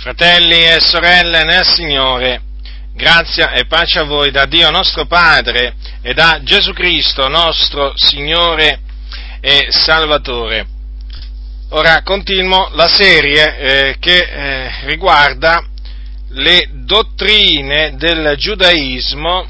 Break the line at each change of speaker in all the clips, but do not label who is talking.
Fratelli e sorelle nel Signore, grazia e pace a voi da Dio nostro Padre e da Gesù Cristo nostro Signore e Salvatore. Ora continuo la serie eh, che eh, riguarda le dottrine del giudaismo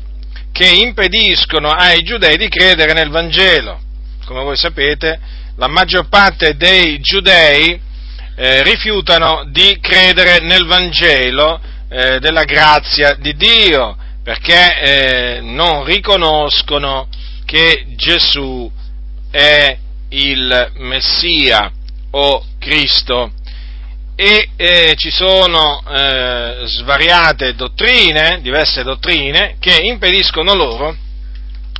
che impediscono ai giudei di credere nel Vangelo. Come voi sapete, la maggior parte dei giudei eh, rifiutano di credere nel Vangelo eh, della grazia di Dio, perché eh, non riconoscono che Gesù è il Messia o Cristo. E eh, ci sono eh, svariate dottrine, diverse dottrine, che impediscono loro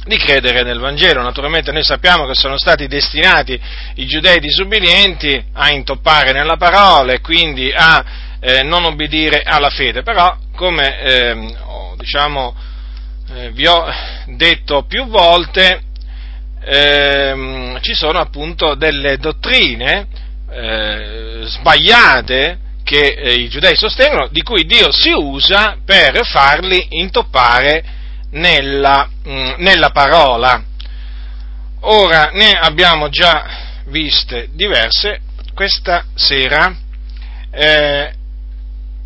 di credere nel Vangelo. Naturalmente noi sappiamo che sono stati destinati i giudei disubbidienti a intoppare nella parola e quindi a eh, non obbedire alla fede, però come eh, diciamo, eh, vi ho detto più volte, ehm, ci sono appunto delle dottrine eh, sbagliate che eh, i giudei sostengono, di cui Dio si usa per farli intoppare nella, mm, nella parola. Ora ne abbiamo già viste diverse, questa sera eh,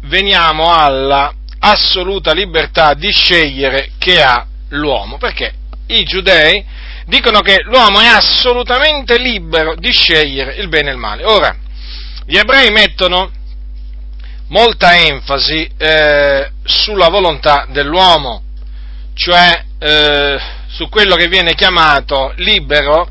veniamo alla assoluta libertà di scegliere che ha l'uomo, perché i giudei dicono che l'uomo è assolutamente libero di scegliere il bene e il male. Ora, gli ebrei mettono molta enfasi eh, sulla volontà dell'uomo, cioè eh, su quello che viene chiamato libero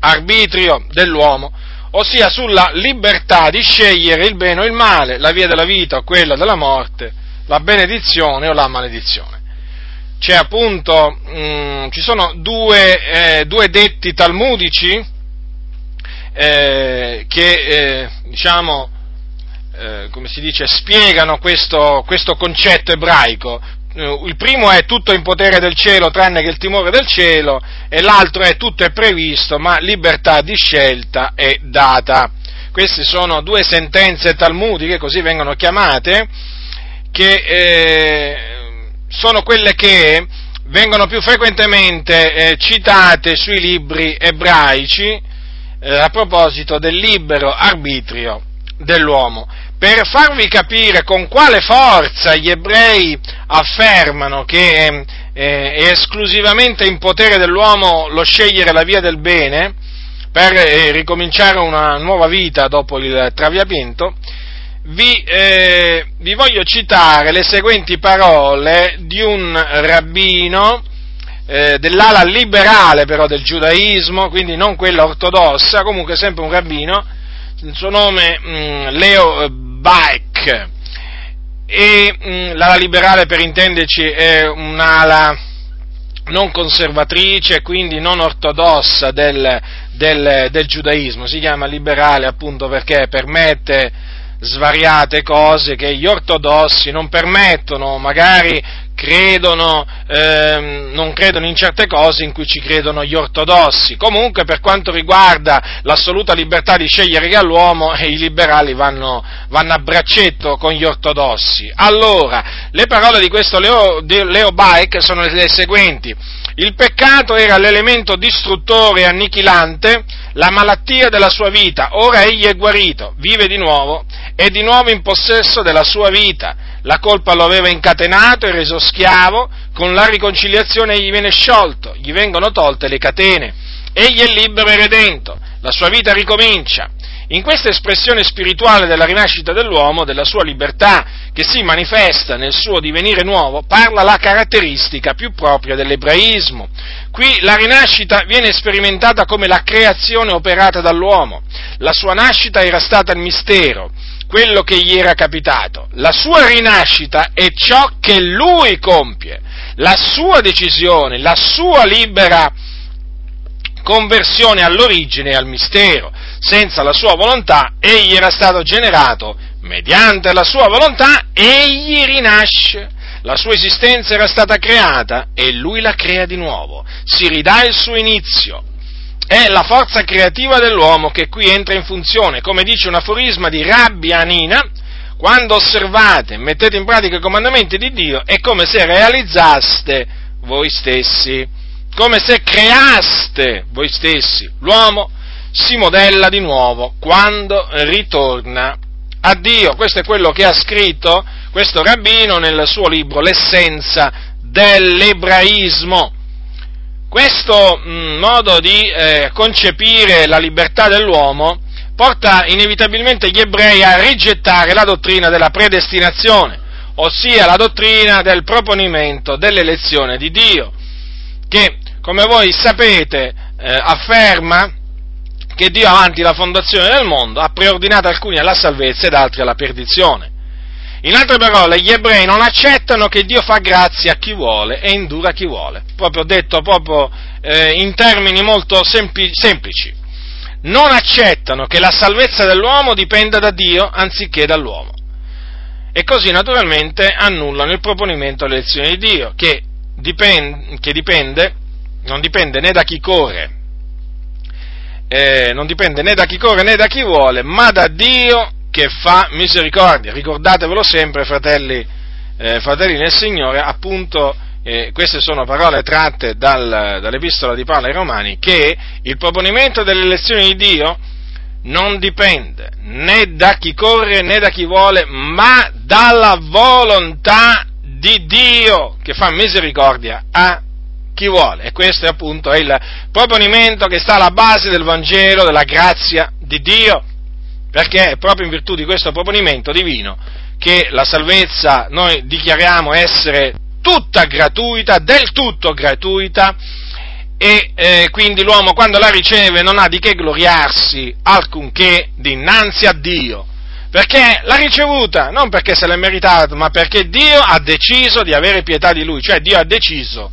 arbitrio dell'uomo, ossia sulla libertà di scegliere il bene o il male, la via della vita o quella della morte, la benedizione o la maledizione. C'è appunto, mh, mm, ci sono due, eh, due detti talmudici eh, che, eh, diciamo, eh, come si dice, spiegano questo, questo concetto ebraico. Eh, il primo è tutto in potere del cielo tranne che il timore del cielo e l'altro è tutto è previsto ma libertà di scelta è data. Queste sono due sentenze talmudiche, così vengono chiamate, che eh, sono quelle che vengono più frequentemente eh, citate sui libri ebraici eh, a proposito del libero arbitrio dell'uomo per farvi capire con quale forza gli ebrei affermano che eh, è esclusivamente in potere dell'uomo lo scegliere la via del bene per eh, ricominciare una nuova vita dopo il traviamento, vi, eh, vi, voglio citare le seguenti parole di un rabbino eh, dell'ala liberale però del giudaismo, quindi non quella ortodossa, comunque sempre un rabbino, il suo nome mh, mm, Leo Baek. E mh, mm, l'ala liberale, per intenderci, è un'ala non conservatrice, quindi non ortodossa del, del, del giudaismo. Si chiama liberale appunto perché permette svariate cose che gli ortodossi non permettono, magari credono, ehm, non credono in certe cose in cui ci credono gli ortodossi. Comunque per quanto riguarda l'assoluta libertà di scegliere che ha eh, i liberali vanno, vanno, a braccetto con gli ortodossi. Allora, le parole di questo Leo, di Leo Baek sono le seguenti. Il peccato era l'elemento distruttore e annichilante, la malattia della sua vita, ora egli è guarito, vive di nuovo, è di nuovo in possesso della sua vita. La colpa lo aveva incatenato e reso schiavo, con la riconciliazione gli viene sciolto, gli vengono tolte le catene, egli è libero e redento, la sua vita ricomincia. In questa espressione spirituale della rinascita dell'uomo, della sua libertà, che si manifesta nel suo divenire nuovo, parla la caratteristica più propria dell'ebraismo. Qui la rinascita viene sperimentata come la creazione operata dall'uomo. La sua nascita era stata il mistero, quello che gli era capitato. La sua rinascita è ciò che lui compie, la sua decisione, la sua libera conversione all'origine e al mistero. Senza la sua volontà egli era stato generato, mediante la sua volontà egli rinasce. La sua esistenza era stata creata e lui la crea di nuovo, si ridà il suo inizio, è la forza creativa dell'uomo che qui entra in funzione, come dice un aforisma di Rabbi Anina, quando osservate mettete in pratica i comandamenti di Dio, è come se realizzaste voi stessi, come se creaste voi stessi. L'uomo si modella di nuovo quando ritorna a Dio. Questo è quello che ha scritto questo rabbino nel suo libro L'essenza dell'ebraismo. Questo mm, modo di eh, concepire la libertà dell'uomo porta inevitabilmente gli ebrei a rigettare la dottrina della predestinazione, ossia la dottrina del proponimento dell'elezione di Dio, che, come voi sapete, eh, afferma che Dio avanti la fondazione del mondo ha preordinato alcuni alla salvezza ed altri alla perdizione. In altre parole, gli ebrei non accettano che Dio fa grazia a chi vuole e indura chi vuole, proprio detto proprio eh, in termini molto sempli- semplici. Non accettano che la salvezza dell'uomo dipenda da Dio anziché dall'uomo. E così naturalmente annullano il proponimento dell'elezione di Dio, che dipende, che dipende non dipende né da chi corre, eh, non dipende né da chi corre né da chi vuole, ma da Dio che fa misericordia. Ricordatevelo sempre, fratelli, eh, fratelli nel Signore, appunto, eh, queste sono parole tratte dal, dall'epistola di Paolo ai Romani, che il proponimento delle elezioni di Dio non dipende né da chi corre né da chi vuole, ma dalla volontà di Dio che fa misericordia a chi vuole. E questo è appunto il proponimento che sta alla base del Vangelo, della grazia di Dio perché è proprio in virtù di questo proponimento divino che la salvezza noi dichiariamo essere tutta gratuita, del tutto gratuita, e eh, quindi l'uomo quando la riceve non ha di che gloriarsi alcunché dinanzi a Dio, perché l'ha ricevuta, non perché se l'è meritata, ma perché Dio ha deciso di avere pietà di lui, cioè Dio ha deciso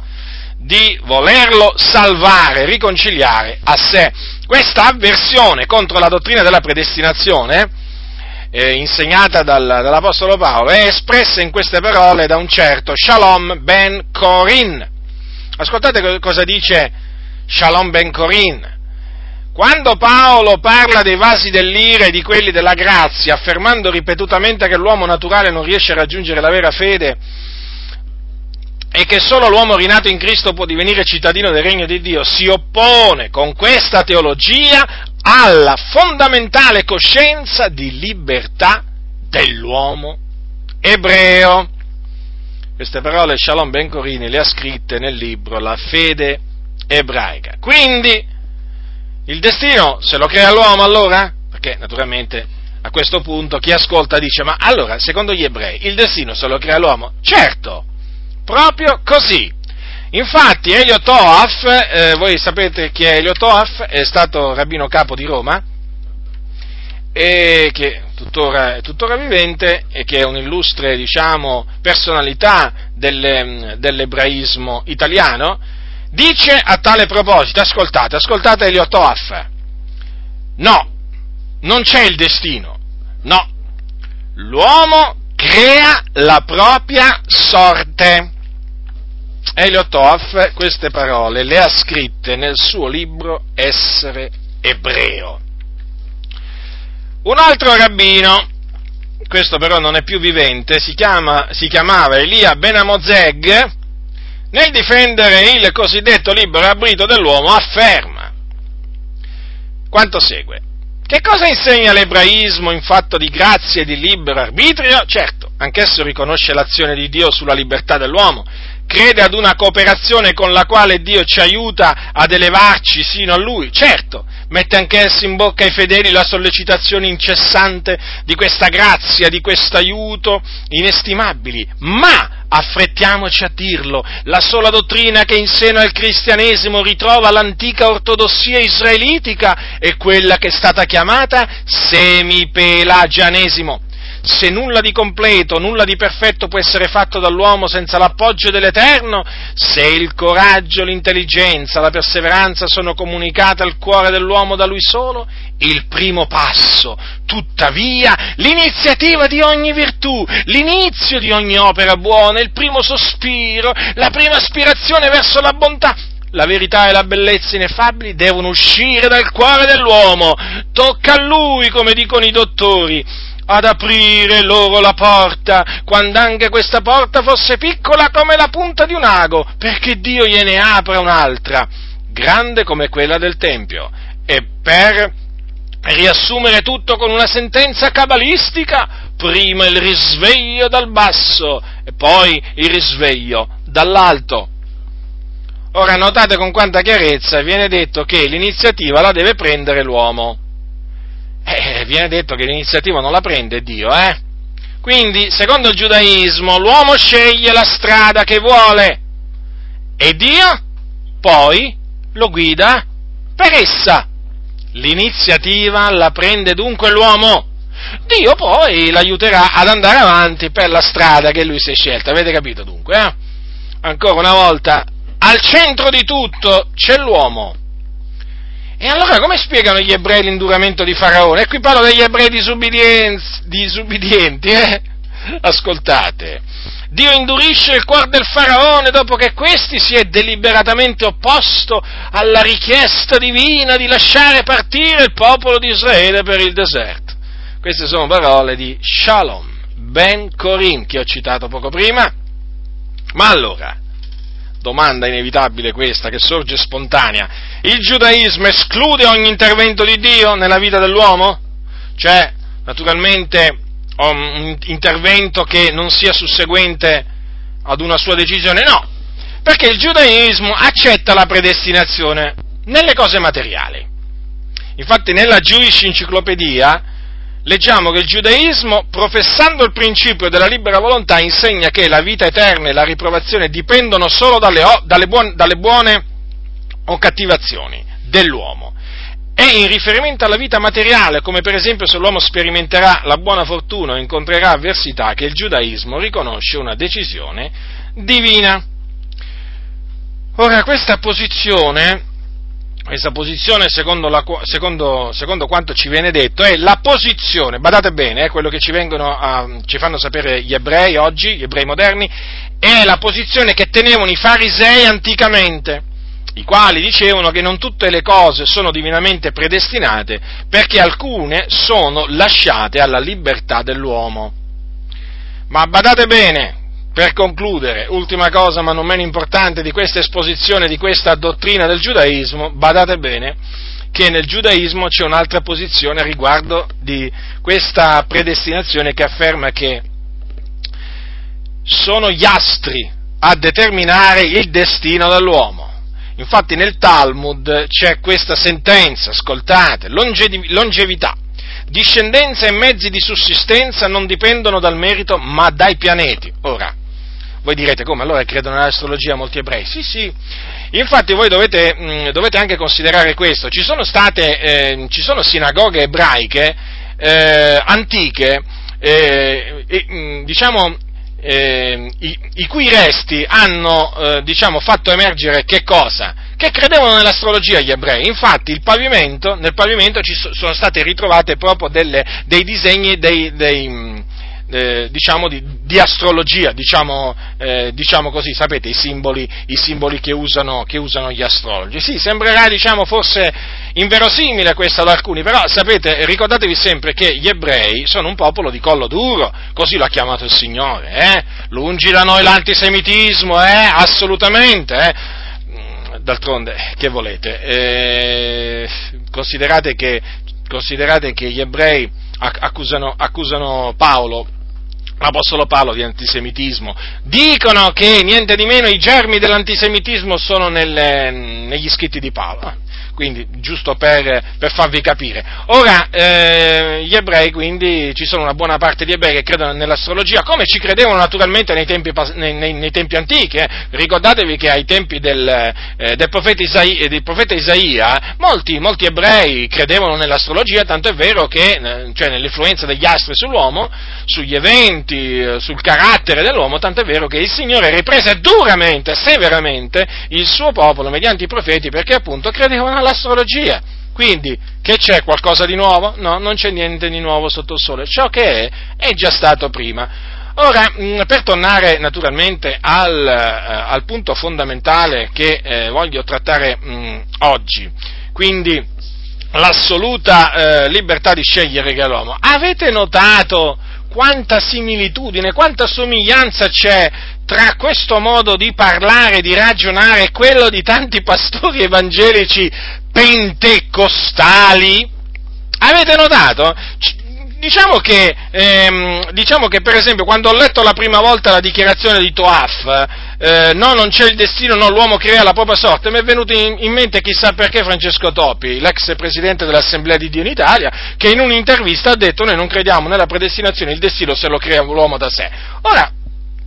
di volerlo salvare, riconciliare a sé. Questa avversione contro la dottrina della predestinazione, eh, insegnata dal, dall'Apostolo Paolo, è espressa in queste parole da un certo Shalom ben Corin. Ascoltate cosa dice Shalom ben Corin. Quando Paolo parla dei vasi dell'ira e di quelli della grazia, affermando ripetutamente che l'uomo naturale non riesce a raggiungere la vera fede, e che solo l'uomo rinato in Cristo può divenire cittadino del regno di Dio, si oppone con questa teologia alla fondamentale coscienza di libertà dell'uomo ebreo. Queste parole Shalom Ben Corini le ha scritte nel libro La fede ebraica. Quindi il destino se lo crea l'uomo allora? Perché naturalmente a questo punto chi ascolta dice ma allora secondo gli ebrei il destino se lo crea l'uomo? Certo! Proprio così. Infatti Elio Toaf, eh, voi sapete chi è Elio Toaf, è stato rabbino capo di Roma, e che tuttora, è tuttora vivente e che è un'illustre diciamo, personalità delle, dell'ebraismo italiano, dice a tale proposito, ascoltate, ascoltate Elio Toaf, no, non c'è il destino, no, l'uomo crea la propria sorte. Elio Toff queste parole le ha scritte nel suo libro Essere ebreo. Un altro rabbino, questo però non è più vivente, si, chiama, si chiamava Elia Benamozeg, nel difendere il cosiddetto libero arbitro dell'uomo afferma quanto segue. Che cosa insegna l'ebraismo in fatto di grazia e di libero arbitrio? Certo, anch'esso riconosce l'azione di Dio sulla libertà dell'uomo, crede ad una cooperazione con la quale Dio ci aiuta ad elevarci sino a Lui, certo, mette anch'esso in bocca ai fedeli la sollecitazione incessante di questa grazia, di questo aiuto inestimabili, ma affrettiamoci a dirlo, la sola dottrina che in seno al cristianesimo ritrova l'antica ortodossia israelitica è quella che è stata chiamata semipelagianesimo se nulla di completo, nulla di perfetto può essere fatto dall'uomo senza l'appoggio dell'Eterno, se il coraggio, l'intelligenza, la perseveranza sono comunicate al cuore dell'uomo da lui solo, il primo passo, tuttavia, l'iniziativa di ogni virtù, l'inizio di ogni opera buona, il primo sospiro, la prima aspirazione verso la bontà, la verità e la bellezza ineffabili devono uscire dal cuore dell'uomo, tocca a lui, come dicono i dottori, ad aprire loro la porta, quando anche questa porta fosse piccola come la punta di un ago, perché Dio gliene apra un'altra, grande come quella del Tempio, e per riassumere tutto con una sentenza cabalistica, prima il risveglio dal basso e poi il risveglio dall'alto. Ora notate con quanta chiarezza viene detto che l'iniziativa la deve prendere l'uomo. Eh, viene detto che l'iniziativa non la prende Dio, eh? Quindi, secondo il giudaismo, l'uomo sceglie la strada che vuole e Dio poi lo guida per essa. L'iniziativa la prende dunque l'uomo. Dio poi l'aiuterà ad andare avanti per la strada che lui si è scelta. Avete capito dunque? Eh? Ancora una volta, al centro di tutto c'è l'uomo. E allora come spiegano gli ebrei l'induramento di Faraone? E qui parlo degli ebrei disubbidienti, eh? Ascoltate. Dio indurisce il cuore del faraone dopo che questi si è deliberatamente opposto alla richiesta divina di lasciare partire il popolo di Israele per il deserto. Queste sono parole di Shalom ben Corim che ho citato poco prima. Ma allora, domanda inevitabile questa che sorge spontanea, il giudaismo esclude ogni intervento di Dio nella vita dell'uomo? Cioè, naturalmente, un intervento che non sia susseguente ad una sua decisione? No, perché il giudaismo accetta la predestinazione nelle cose materiali. Infatti nella Jewish Encyclopedia leggiamo che il giudaismo, professando il principio della libera volontà, insegna che la vita eterna e la riprovazione dipendono solo dalle, dalle, buone, dalle buone o cattive azioni dell'uomo. E in riferimento alla vita materiale, come per esempio se l'uomo sperimenterà la buona fortuna o incontrerà avversità, che il giudaismo riconosce una decisione divina. Ora, questa posizione questa posizione, secondo, la, secondo, secondo, quanto ci viene detto, è la posizione, badate bene, è quello che ci, a, ci, fanno sapere gli ebrei oggi, gli ebrei moderni, è la posizione che tenevano i farisei anticamente, i quali dicevano che non tutte le cose sono divinamente predestinate, perché alcune sono lasciate alla libertà dell'uomo. Ma badate bene, per concludere, ultima cosa ma non meno importante di questa esposizione, di questa dottrina del giudaismo, badate bene che nel giudaismo c'è un'altra posizione riguardo di questa predestinazione che afferma che sono gli astri a determinare il destino dell'uomo. Infatti nel Talmud c'è questa sentenza, ascoltate, longevità, discendenza e mezzi di sussistenza non dipendono dal merito ma dai pianeti. Ora, voi direte come? Allora credono nell'astrologia molti ebrei? Sì, sì. Infatti voi dovete, mh, mm, dovete anche considerare questo. Ci sono state, eh, ci sono sinagoghe ebraiche eh, antiche, eh, mm, diciamo, eh, i, i, cui resti hanno eh, diciamo, fatto emergere che cosa? Che credevano nell'astrologia gli ebrei. Infatti pavimento, nel pavimento ci sono state ritrovate proprio delle, dei disegni dei, dei, mm, eh, diciamo di, di, astrologia, diciamo, eh, diciamo, così, sapete, i simboli, i simboli che, usano, che, usano, gli astrologi. Sì, sembrerà, diciamo, forse inverosimile questo ad alcuni, però sapete, ricordatevi sempre che gli ebrei sono un popolo di collo duro, così lo ha chiamato il Signore, eh? lungi da noi l'antisemitismo, eh? assolutamente, eh? Mm, d'altronde, che volete? Eh, considerate, che, considerate, che, gli ebrei accusano, accusano Paolo l'Apostolo Paolo di antisemitismo, dicono che niente di meno i germi dell'antisemitismo sono nelle, negli scritti di Paolo quindi giusto per, per farvi capire. Ora, eh, gli ebrei, quindi ci sono una buona parte di ebrei che credono nell'astrologia, come ci credevano naturalmente nei tempi, nei, nei, nei tempi antichi. Eh. Ricordatevi che ai tempi del, eh, del, profeta, Isaia, del profeta, Isaia, molti, molti, ebrei credevano nell'astrologia, tanto è vero che, eh, cioè nell'influenza degli astri sull'uomo, sugli eventi, eh, sul carattere dell'uomo, tanto è vero che il Signore riprese duramente, severamente il suo popolo mediante i profeti perché appunto credevano l'astrologia. Quindi, che c'è qualcosa di nuovo? No, non c'è niente di nuovo sotto il sole. Ciò che è, è già stato prima. Ora, mm, per tornare naturalmente al, eh, al punto fondamentale che eh, voglio trattare mh, mm, oggi, quindi l'assoluta eh, libertà di scegliere che ha l'uomo. Avete notato quanta similitudine, quanta somiglianza c'è tra questo modo di parlare, di ragionare e quello di tanti pastori evangelici pentecostali? Avete notato? Diciamo che, ehm, diciamo che, per esempio quando ho letto la prima volta la dichiarazione di Toaf, eh, no non c'è il destino, no l'uomo crea la propria sorte, mi è venuto in, in, mente chissà perché Francesco Topi, l'ex presidente dell'Assemblea di Dio in Italia, che in un'intervista ha detto noi non crediamo nella predestinazione, il destino se lo crea l'uomo da sé. Ora,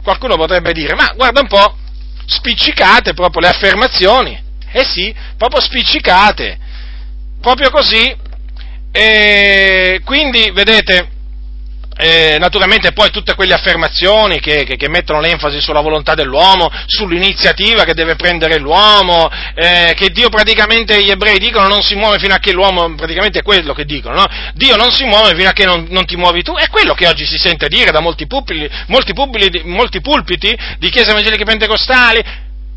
qualcuno potrebbe dire, ma guarda un po', spiccicate proprio le affermazioni, eh sì, proprio spiccicate, proprio così, e quindi, vedete, eh, naturalmente poi tutte quelle affermazioni che, che, che, mettono l'enfasi sulla volontà dell'uomo, sull'iniziativa che deve prendere l'uomo, eh, che Dio praticamente gli ebrei dicono non si muove fino a che l'uomo, praticamente è quello che dicono, no? Dio non si muove fino a che non, non, ti muovi tu, è quello che oggi si sente dire da molti pulpiti, molti pulpiti, molti pulpiti di chiese evangeliche pentecostali,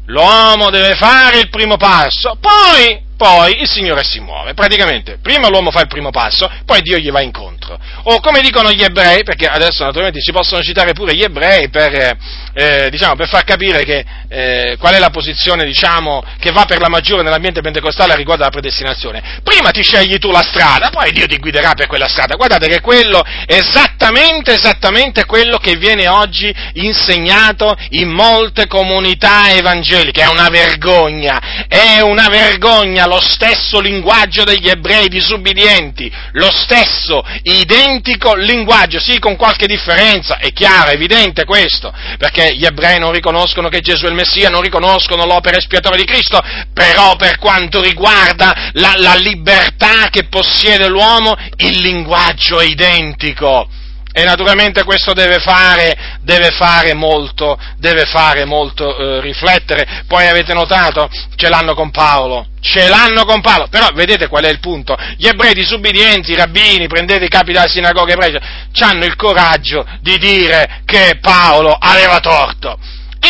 l'uomo deve fare il primo passo, poi poi il Signore si muove. Praticamente, prima l'uomo fa il primo passo, poi Dio gli va incontro. O come dicono gli ebrei, perché adesso naturalmente si possono citare pure gli ebrei per, eh, diciamo, per far capire che, eh, qual è la posizione diciamo, che va per la maggiore nell'ambiente pentecostale riguardo alla predestinazione. Prima ti scegli tu la strada, poi Dio ti guiderà per quella strada. Guardate che quello è esattamente, esattamente quello che viene oggi insegnato in molte comunità evangeliche. È una vergogna, è una vergogna lo stesso linguaggio degli ebrei disubbidienti, lo stesso identico linguaggio, sì con qualche differenza, è chiaro, è evidente questo, perché gli ebrei non riconoscono che Gesù è il Messia, non riconoscono l'opera espiatoria di Cristo, però per quanto riguarda la, la libertà che possiede l'uomo, il linguaggio è identico. E naturalmente questo deve fare, deve fare molto, deve fare molto eh, riflettere. Poi avete notato, ce l'hanno con Paolo, ce l'hanno con Paolo, però vedete qual è il punto? Gli ebrei disubbidienti, i rabbini, prendete i capi della sinagoga ebrea, hanno il coraggio di dire che Paolo aveva torto.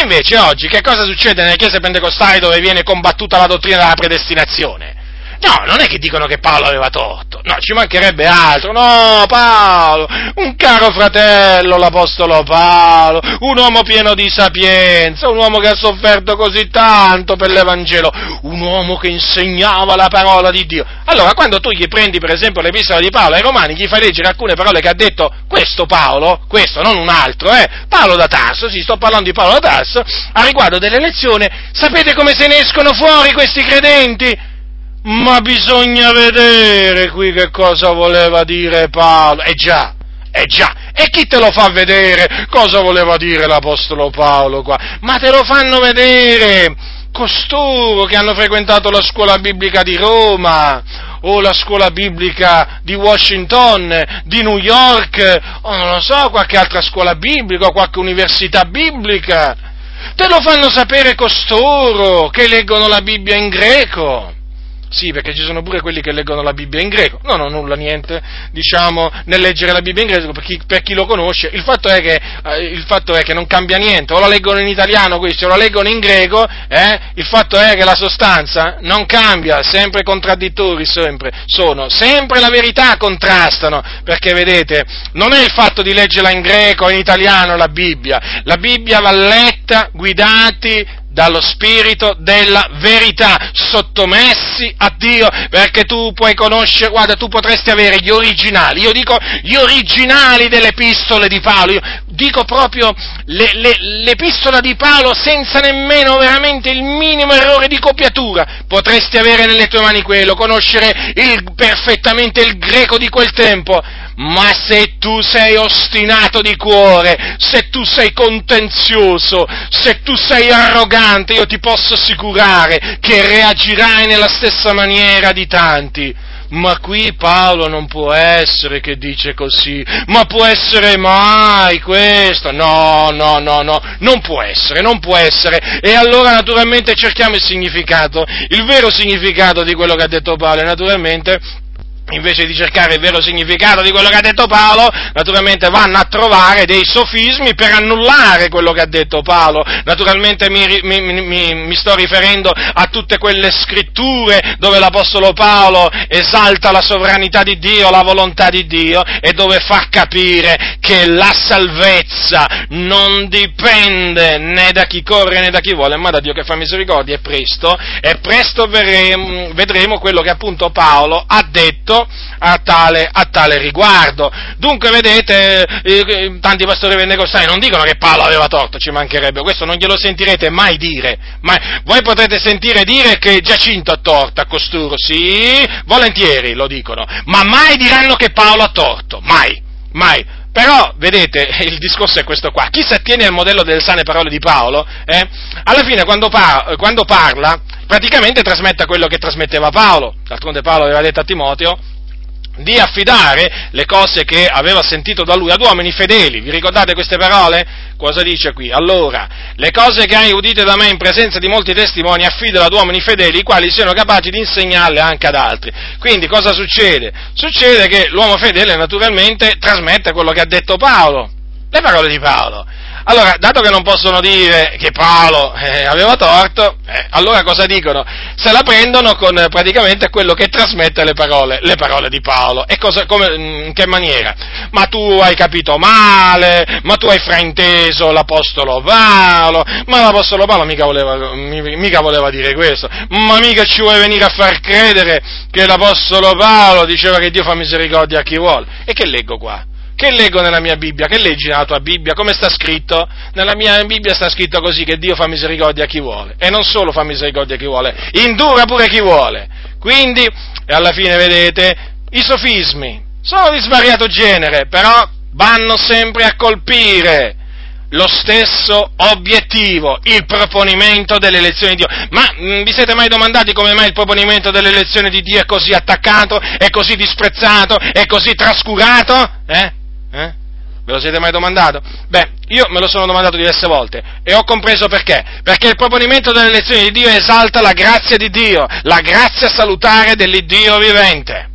Invece oggi che cosa succede nelle chiese pentecostali dove viene combattuta la dottrina della predestinazione? No, non è che dicono che Paolo aveva torto, no, ci mancherebbe altro, no, Paolo, un caro fratello, l'Apostolo Paolo, un uomo pieno di sapienza, un uomo che ha sofferto così tanto per l'Evangelo, un uomo che insegnava la parola di Dio. Allora, quando tu gli prendi, per esempio, l'epistola di Paolo ai Romani, gli fai leggere alcune parole che ha detto questo Paolo, questo, non un altro, eh, Paolo da Tarso, sì, sto parlando di Paolo da Tarso, a riguardo dell'elezione, sapete come se ne escono fuori questi credenti? Ma bisogna vedere qui che cosa voleva dire Paolo. Eh già, eh già, e chi te lo fa vedere cosa voleva dire l'Apostolo Paolo qua? Ma te lo fanno vedere costoro che hanno frequentato la scuola biblica di Roma, o la scuola biblica di Washington, di New York, o non lo so, qualche altra scuola biblica, o qualche università biblica. Te lo fanno sapere costoro che leggono la Bibbia in greco. Sì, perché ci sono pure quelli che leggono la Bibbia in greco. Non ho nulla, niente, diciamo, nel leggere la Bibbia in greco, per chi, per chi lo conosce. Il fatto, che, eh, il fatto, è che, non cambia niente. O la leggono in italiano questi, o la leggono in greco, eh? il fatto è che la sostanza non cambia, sempre contraddittori sempre, sono. Sempre la verità contrastano, perché vedete, non è il fatto di leggerla in greco o in italiano la Bibbia. La Bibbia va letta, guidati dallo spirito della verità, sottomessi a Dio, perché tu puoi conoscere, guarda, tu potresti avere gli originali, io dico gli originali delle epistole di Paolo, io dico proprio le, le, l'epistola di Paolo senza nemmeno veramente il minimo errore di copiatura, potresti avere nelle tue mani quello, conoscere il, perfettamente il greco di quel tempo, ma se tu sei ostinato di cuore, se tu sei contenzioso, se tu sei arrogante, io ti posso assicurare che reagirai nella stessa maniera di tanti. Ma qui Paolo non può essere che dice così, ma può essere mai questo? No, no, no, no, non può essere, non può essere. E allora naturalmente cerchiamo il significato, il vero significato di quello che ha detto Paolo, naturalmente invece di cercare il vero significato di quello che ha detto Paolo, naturalmente vanno a trovare dei sofismi per annullare quello che ha detto Paolo. Naturalmente mi, mi, mi, mi, sto riferendo a tutte quelle scritture dove l'Apostolo Paolo esalta la sovranità di Dio, la volontà di Dio e dove fa capire che la salvezza non dipende né da chi corre né da chi vuole, ma da Dio che fa misericordia e presto, e presto vedremo, vedremo quello che appunto Paolo ha detto a tale, a tale riguardo. Dunque, vedete, eh, eh, tanti pastori pentecostali non dicono che Paolo aveva torto, ci mancherebbe, questo non glielo sentirete mai dire. Mai. Voi potrete sentire dire che Giacinto ha torto a costoro, sì, volentieri lo dicono, ma mai diranno che Paolo ha torto, mai, mai. Però, vedete, il discorso è questo qua. Chi si attiene al modello delle sane parole di Paolo, eh, alla fine quando, par- quando parla, praticamente trasmette quello che trasmetteva Paolo. D'altronde Paolo aveva detto a Timoteo di affidare le cose che aveva sentito da lui ad uomini fedeli. Vi ricordate queste parole? Cosa dice qui? Allora, le cose che hai udite da me in presenza di molti testimoni affidale ad uomini fedeli, i quali siano capaci di insegnarle anche ad altri. Quindi cosa succede? Succede che l'uomo fedele naturalmente trasmette quello che ha detto Paolo, le parole di Paolo. Allora, dato che non possono dire che Paolo eh, aveva torto, eh, allora cosa dicono? Se la prendono con eh, praticamente quello che trasmette le parole, le parole di Paolo. E cosa, come, in che maniera? Ma tu hai capito male, ma tu hai frainteso l'Apostolo Paolo, ma l'Apostolo Paolo mica voleva, mica voleva dire questo, ma mica ci vuoi venire a far credere che l'Apostolo Paolo diceva che Dio fa misericordia a chi vuole. E che leggo qua? Che leggo nella mia Bibbia? Che leggi nella tua Bibbia? Come sta scritto? Nella mia Bibbia sta scritto così che Dio fa misericordia a chi vuole. E non solo fa misericordia a chi vuole, indura pure chi vuole. Quindi, e alla fine vedete, i sofismi sono di svariato genere, però vanno sempre a colpire lo stesso obiettivo, il proponimento delle elezioni di Dio. Ma mh, mm, vi siete mai domandati come mai il proponimento delle elezioni di Dio è così attaccato, è così disprezzato, è così trascurato? Eh? Eh? Ve lo siete mai domandato? Beh, io me lo sono domandato diverse volte e ho compreso perché. Perché il proponimento delle lezioni di Dio esalta la grazia di Dio, la grazia salutare dell'Iddio vivente.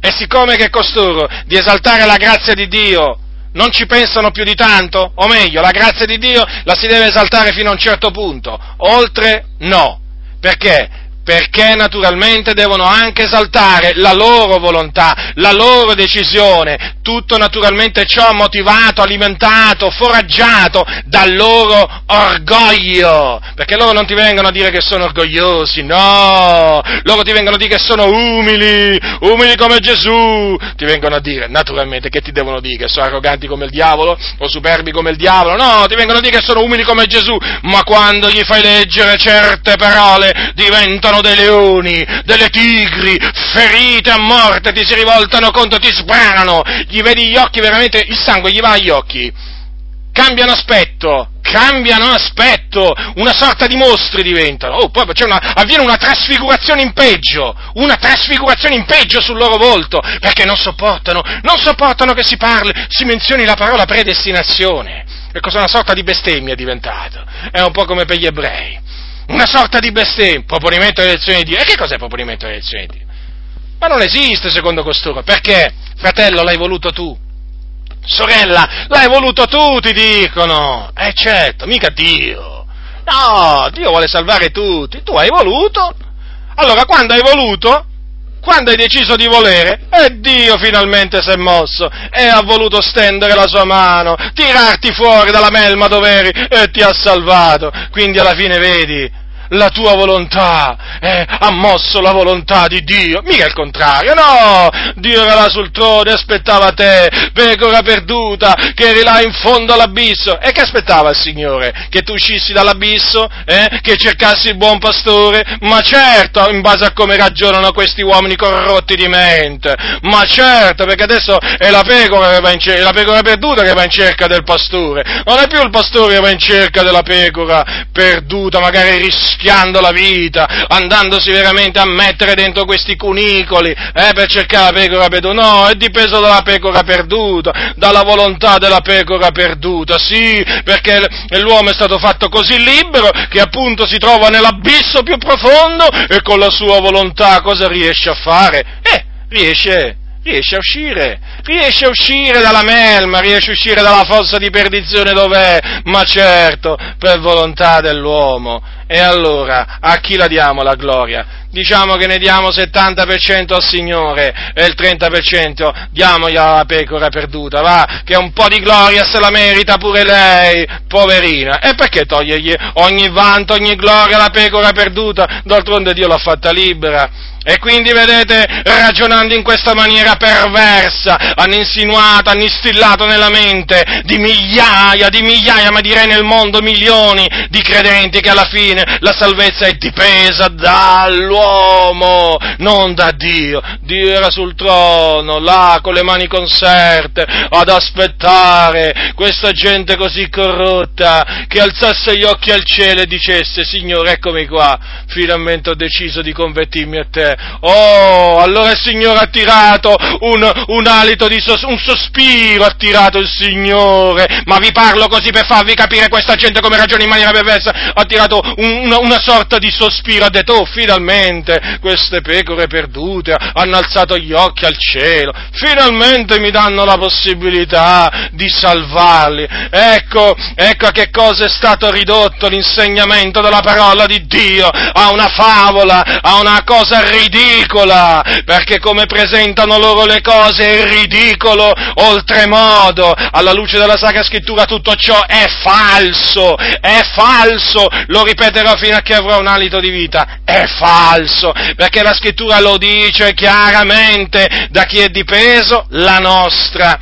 E siccome che costoro di esaltare la grazia di Dio non ci pensano più di tanto, o meglio, la grazia di Dio la si deve esaltare fino a un certo punto, oltre no. Perché? Perché naturalmente devono anche esaltare la loro volontà, la loro decisione, tutto naturalmente ciò motivato, alimentato, foraggiato dal loro orgoglio, perché loro non ti vengono a dire che sono orgogliosi, no, loro ti vengono a dire che sono umili, umili come Gesù, ti vengono a dire naturalmente che ti devono dire che sono arroganti come il diavolo o superbi come il diavolo, no, ti vengono a dire che sono umili come Gesù, ma quando gli fai leggere certe parole diventano sono dei leoni, delle tigri, ferite a morte, ti si rivoltano contro, ti sbranano, gli vedi gli occhi veramente, il sangue gli va agli occhi, cambiano aspetto, cambiano aspetto, una sorta di mostri diventano, oh, poi una, avviene una trasfigurazione in peggio, una trasfigurazione in peggio sul loro volto, perché non sopportano, non sopportano che si parli, si menzioni la parola predestinazione, e cosa una sorta di bestemmia è diventato, è un po' come per gli ebrei una sorta di bestemmia, proponimento delle elezioni di Dio. E che cos'è proponimento delle elezioni di Dio? Ma non esiste secondo costoro, perché, fratello, l'hai voluto tu. Sorella, l'hai voluto tu, ti dicono. Eh certo, mica Dio. No, Dio vuole salvare tutti, tu hai voluto. Allora, quando hai voluto, quando hai deciso di volere, e Dio finalmente si è mosso e ha voluto stendere la sua mano, tirarti fuori dalla melma dove eri e ti ha salvato. Quindi alla fine vedi, la tua volontà, eh, ha mosso la volontà di Dio, mica il contrario, no, Dio era là sul trono e aspettava te, pecora perduta, che eri là in fondo all'abisso, e che aspettava il Signore? Che tu uscissi dall'abisso, eh, che cercassi il buon pastore? Ma certo, in base a come ragionano questi uomini corrotti di mente, ma certo, perché adesso è la pecora, cerca, la pecora perduta che va in cerca del pastore, non è più il pastore che va in cerca della pecora perduta, magari rischiata, rischiando la vita, andandosi veramente a mettere dentro questi cunicoli eh, per cercare la pecora perduta. No, è dipeso dalla pecora perduta, dalla volontà della pecora perduta, sì, perché l'uomo è stato fatto così libero che appunto si trova nell'abisso più profondo e con la sua volontà cosa riesce a fare? Eh, riesce, riesce a uscire, riesce a uscire dalla melma, riesce a uscire dalla fossa di perdizione dov'è, ma certo, per volontà dell'uomo. E allora, a chi la diamo la gloria? Diciamo che ne diamo 70% al Signore e il 30% diamogli alla pecora perduta, va? Che un po' di gloria se la merita pure lei, poverina. E perché togliergli ogni vanto, ogni gloria alla pecora perduta? D'altronde Dio l'ha fatta libera. E quindi, vedete, ragionando in questa maniera perversa, hanno insinuato, hanno instillato nella mente di migliaia, di migliaia, ma direi nel mondo milioni di credenti che alla fine la salvezza è dipesa dall'uomo, non da Dio. Dio era sul trono, là, con le mani conserte, ad aspettare questa gente così corrotta, che alzasse gli occhi al cielo e dicesse, Signore, eccomi qua, finalmente ho deciso di convertirmi a te. Oh, allora il Signore ha tirato un, un alito di sos, un sospiro, ha tirato il Signore, ma vi parlo così per farvi capire questa gente come ragiona in maniera perversa, ha tirato un, una, una, sorta di sospiro, ha detto, oh, finalmente queste pecore perdute hanno alzato gli occhi al cielo, finalmente mi danno la possibilità di salvarli. Ecco, ecco a che cosa è stato ridotto l'insegnamento della parola di Dio, a una favola, a una cosa ridicola, perché come presentano loro le cose è ridicolo oltremodo, alla luce della Sacra Scrittura tutto ciò è falso, è falso, lo ripeterò fino a che avrò un alito di vita, è falso, perché la Scrittura lo dice chiaramente da chi è dipeso? La nostra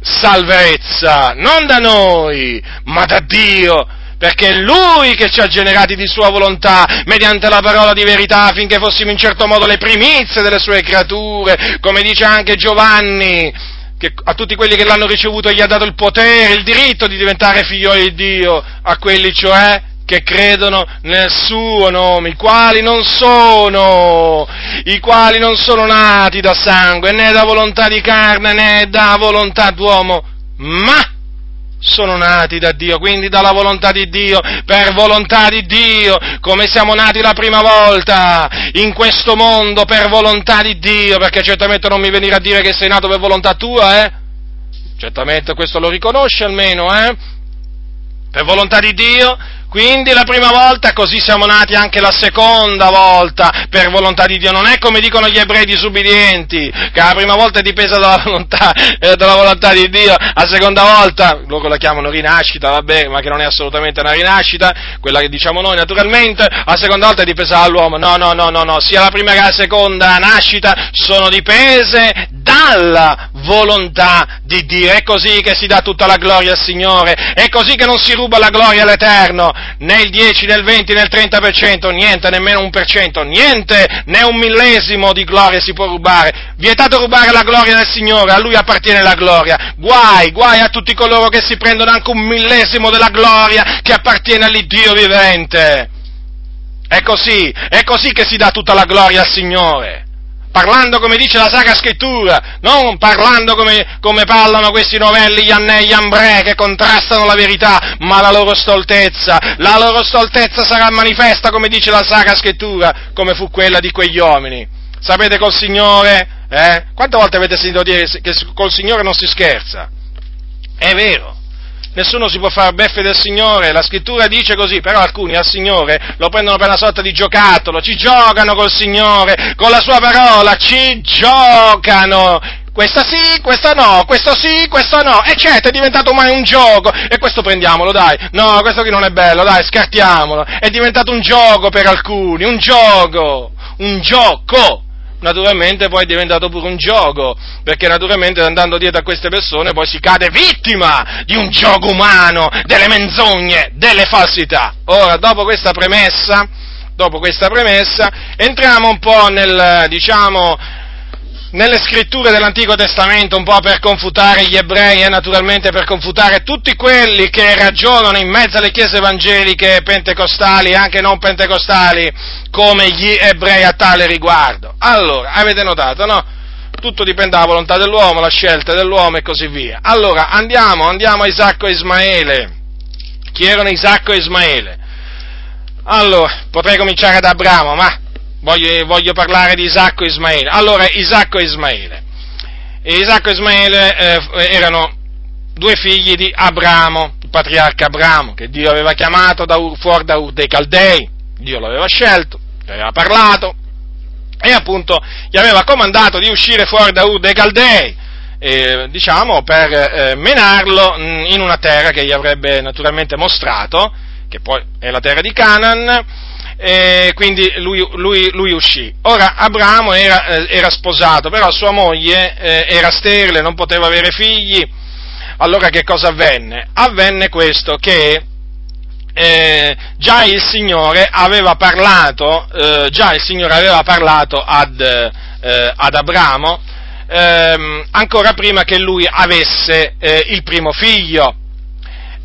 salvezza, non da noi, ma da Dio perché è Lui che ci ha generati di Sua volontà, mediante la parola di verità, affinché fossimo in certo modo le primizie delle Sue creature, come dice anche Giovanni, che a tutti quelli che l'hanno ricevuto gli ha dato il potere, il diritto di diventare figlioli di Dio, a quelli cioè che credono nel suo nome, i quali non sono, i quali non sono nati da sangue, né da volontà di carne, né da volontà d'uomo, ma sono nati da Dio, quindi dalla volontà di Dio, per volontà di Dio, come siamo nati la prima volta in questo mondo per volontà di Dio, perché certamente non mi venire a dire che sei nato per volontà tua, eh? Certamente questo lo riconosci almeno, eh? Per volontà di Dio, quindi la prima volta, così siamo nati anche la seconda volta, per volontà di Dio. Non è come dicono gli ebrei disubbidienti, che la prima volta è dipesa dalla volontà, eh, dalla volontà di Dio, la seconda volta, loro la chiamano rinascita, vabbè, ma che non è assolutamente una rinascita, quella che diciamo noi naturalmente, la seconda volta è dipesa dall'uomo. No, no, no, no, no, sia la prima che la seconda nascita sono dipese dalla volontà di Dio. È così che si dà tutta la gloria al Signore, è così che non si ruba la gloria all'Eterno, né il 10, né il 20, né il 30%, niente, nemmeno un per cento, niente, né un millesimo di gloria si può rubare. Vietato rubare la gloria del Signore, a Lui appartiene la gloria. Guai, guai a tutti coloro che si prendono anche un millesimo della gloria che appartiene all'Iddio vivente. È così, è così che si dà tutta la gloria al Signore parlando come dice la Sacra Scrittura, non parlando come, come parlano questi novelli Iannè e Ambrè che contrastano la verità, ma la loro stoltezza, la loro stoltezza sarà manifesta come dice la Sacra Scrittura, come fu quella di quegli uomini. Sapete col Signore, eh? Quante volte avete sentito dire che col Signore non si scherza? È vero nessuno si può fare beffe del Signore, la scrittura dice così, però alcuni al Signore lo prendono per una sorta di giocattolo, ci giocano col Signore, con la sua parola, ci giocano. Questa sì, questa no, questo sì, questo no, e certo è diventato ormai un gioco, e questo prendiamolo, dai, no, questo qui non è bello, dai, scartiamolo, è diventato un gioco per alcuni, un gioco, un gioco, naturalmente poi è diventato pure un gioco, perché naturalmente andando dietro a queste persone poi si cade vittima di un gioco umano, delle menzogne, delle falsità. Ora, dopo questa premessa, dopo questa premessa, entriamo un po' nel, diciamo, nelle scritture dell'Antico Testamento un po' per confutare gli ebrei e naturalmente per confutare tutti quelli che ragionano in mezzo alle chiese evangeliche pentecostali e anche non pentecostali come gli ebrei a tale riguardo. Allora, avete notato, no? Tutto dipende dalla volontà dell'uomo, la scelta dell'uomo e così via. Allora, andiamo, andiamo a Isacco e Ismaele. Chi erano Isacco e Ismaele? Allora, potrei cominciare da Abramo, ma voglio, voglio parlare di Isacco e Ismaele. Allora, Isacco e Ismaele. E Isacco e Ismaele eh, erano due figli di Abramo, il patriarca Abramo, che Dio aveva chiamato da Ur, fuori da Ur dei Caldei, Dio l'aveva scelto, gli aveva parlato, e appunto gli aveva comandato di uscire fuori da Ur dei Caldei, eh, diciamo, per eh, menarlo in una terra che gli avrebbe naturalmente mostrato, che poi è la terra di Canaan, e quindi lui, lui, lui, uscì. Ora Abramo era, eh, era, sposato, però sua moglie eh, era sterile, non poteva avere figli. Allora che cosa avvenne? Avvenne questo che eh, già il Signore aveva parlato, eh, Signore aveva parlato ad, eh, ad Abramo ehm, ancora prima che lui avesse eh, il primo figlio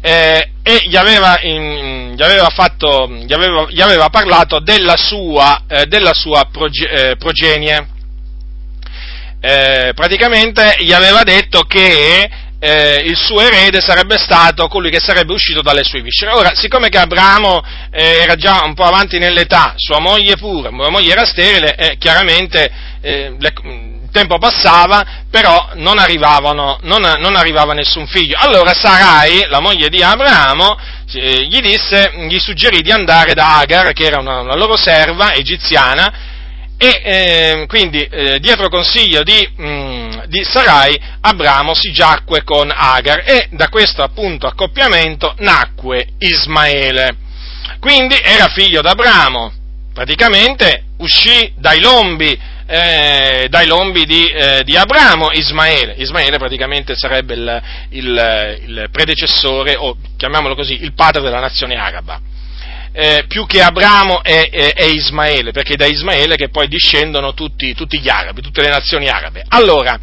eh, e gli aveva, in, gli, aveva fatto, gli, aveva, gli aveva, parlato della sua, eh, della sua proge, eh, progenie. Eh, praticamente gli aveva detto che eh, il suo erede sarebbe stato colui che sarebbe uscito dalle sue viscere. Ora, siccome che Abramo eh, era già un po' avanti nell'età, sua moglie pure, sua moglie era sterile, eh, chiaramente eh, le, tempo passava, però non, non, non, arrivava nessun figlio. Allora Sarai, la moglie di Abramo, eh, gli disse, gli suggerì di andare da Agar, che era una, una loro serva egiziana, e eh, quindi eh, dietro consiglio di, mh, mm, di, Sarai, Abramo si giacque con Agar e da questo appunto accoppiamento nacque Ismaele. Quindi era figlio d'Abramo, praticamente uscì dai lombi, eh, dai lombi di, eh, di, Abramo Ismaele. Ismaele praticamente sarebbe il, il, il predecessore, o chiamiamolo così, il padre della nazione araba eh, più che Abramo è, è, è, Ismaele, perché è da Ismaele che poi discendono tutti, tutti gli arabi, tutte le nazioni arabe. Allora,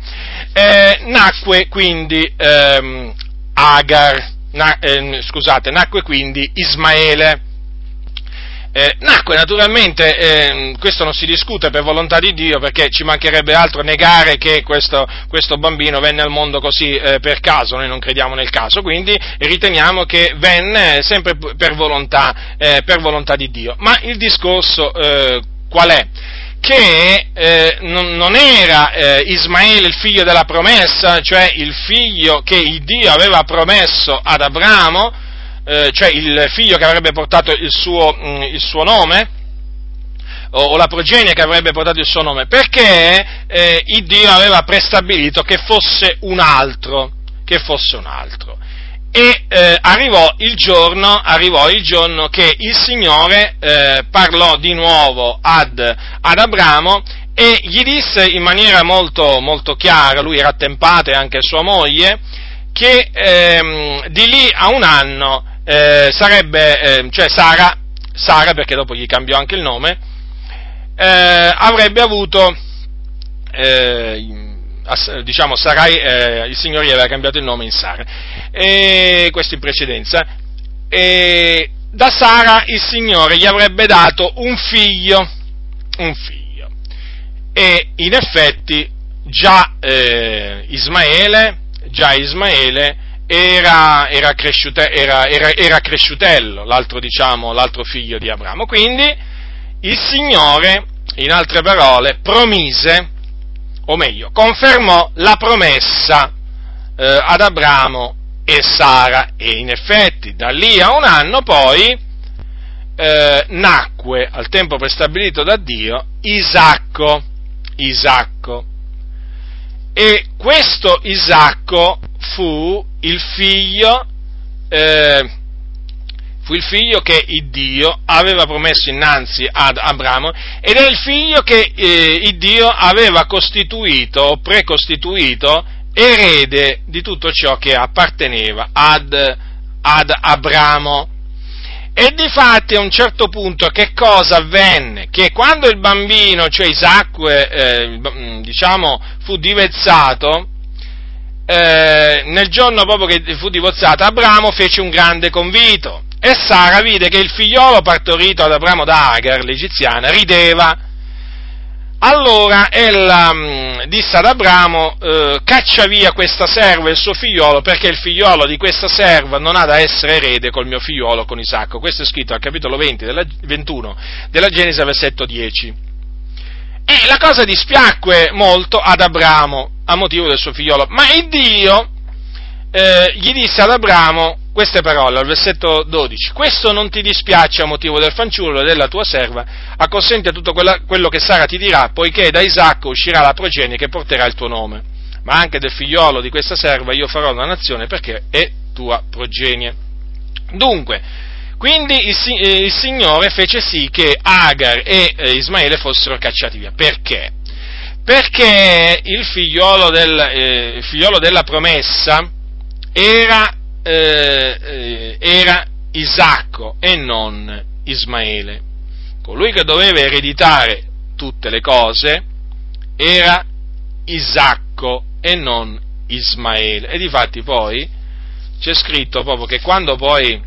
eh, nacque quindi ehm, Agar, na, eh, scusate, nacque quindi Ismaele. Eh, nacque naturalmente, eh, questo non si discute per volontà di Dio perché ci mancherebbe altro negare che questo, questo bambino venne al mondo così eh, per caso, noi non crediamo nel caso, quindi riteniamo che venne sempre per volontà, eh, per volontà di Dio. Ma il discorso eh, qual è? Che eh, non, non, era Ismaele il figlio della promessa, cioè il figlio che Dio aveva promesso ad Abramo, eh, cioè il figlio che avrebbe portato il suo, mh, mm, il suo nome, o, o, la progenie che avrebbe portato il suo nome, perché eh, il Dio aveva prestabilito che fosse un altro, che fosse un altro. E eh, arrivò, il giorno, arrivò, il giorno, che il Signore eh, parlò di nuovo ad, ad Abramo e gli disse in maniera molto, molto chiara, lui era attempato e anche sua moglie, che ehm, di lì a un anno eh, sarebbe, eh, cioè Sara, Sara, perché dopo gli cambiò anche il nome, eh, avrebbe avuto, eh, diciamo, Sarai, eh, il Signore gli aveva cambiato il nome in Sara, e questo in precedenza, e da Sara il Signore gli avrebbe dato un figlio, un figlio, e in effetti già eh, Ismaele, già Ismaele era, era, era cresciutello, l'altro, diciamo, l'altro figlio di Abramo. Quindi il Signore, in altre parole, promise, o meglio, confermò la promessa eh, ad Abramo e Sara e in effetti da lì a un anno poi eh, nacque al tempo prestabilito da Dio Isacco. Isacco. E questo Isacco fu il figlio, eh, fu il figlio che Dio aveva promesso innanzi ad Abramo ed è il figlio che eh, Dio aveva costituito precostituito erede di tutto ciò che apparteneva ad, ad Abramo. E di fatti a un certo punto che cosa avvenne? Che quando il bambino, cioè Isacque, eh, diciamo, fu divezzato, eh, nel giorno proprio che fu divorzata, Abramo fece un grande convito e Sara vide che il figliolo partorito ad Abramo da Agar, l'egiziana, rideva. Allora ella mm, disse ad Abramo, eh, caccia via questa serva e il suo figliolo, perché il figliolo di questa serva non ha da essere erede col mio figliolo, con Isacco. Questo è scritto al capitolo 20 della, 21 della Genesi, versetto 10. E la cosa dispiacque molto ad Abramo a motivo del suo figliolo, ma il Dio eh, gli disse ad Abramo queste parole, al versetto 12, questo non ti dispiace a motivo del fanciullo e della tua serva, acconsenti a tutto quella, quello che Sara ti dirà, poiché da Isacco uscirà la progenie che porterà il tuo nome, ma anche del figliolo di questa serva io farò una nazione perché è tua progenie. Dunque, quindi il, eh, il Signore fece sì che Agar e eh, Ismaele fossero cacciati via. Perché? Perché il figliolo, del, eh, figliolo della promessa era eh, eh, era Isacco e non Ismaele. Colui che doveva ereditare tutte le cose era Isacco e non Ismaele. E difatti poi c'è scritto proprio che quando poi,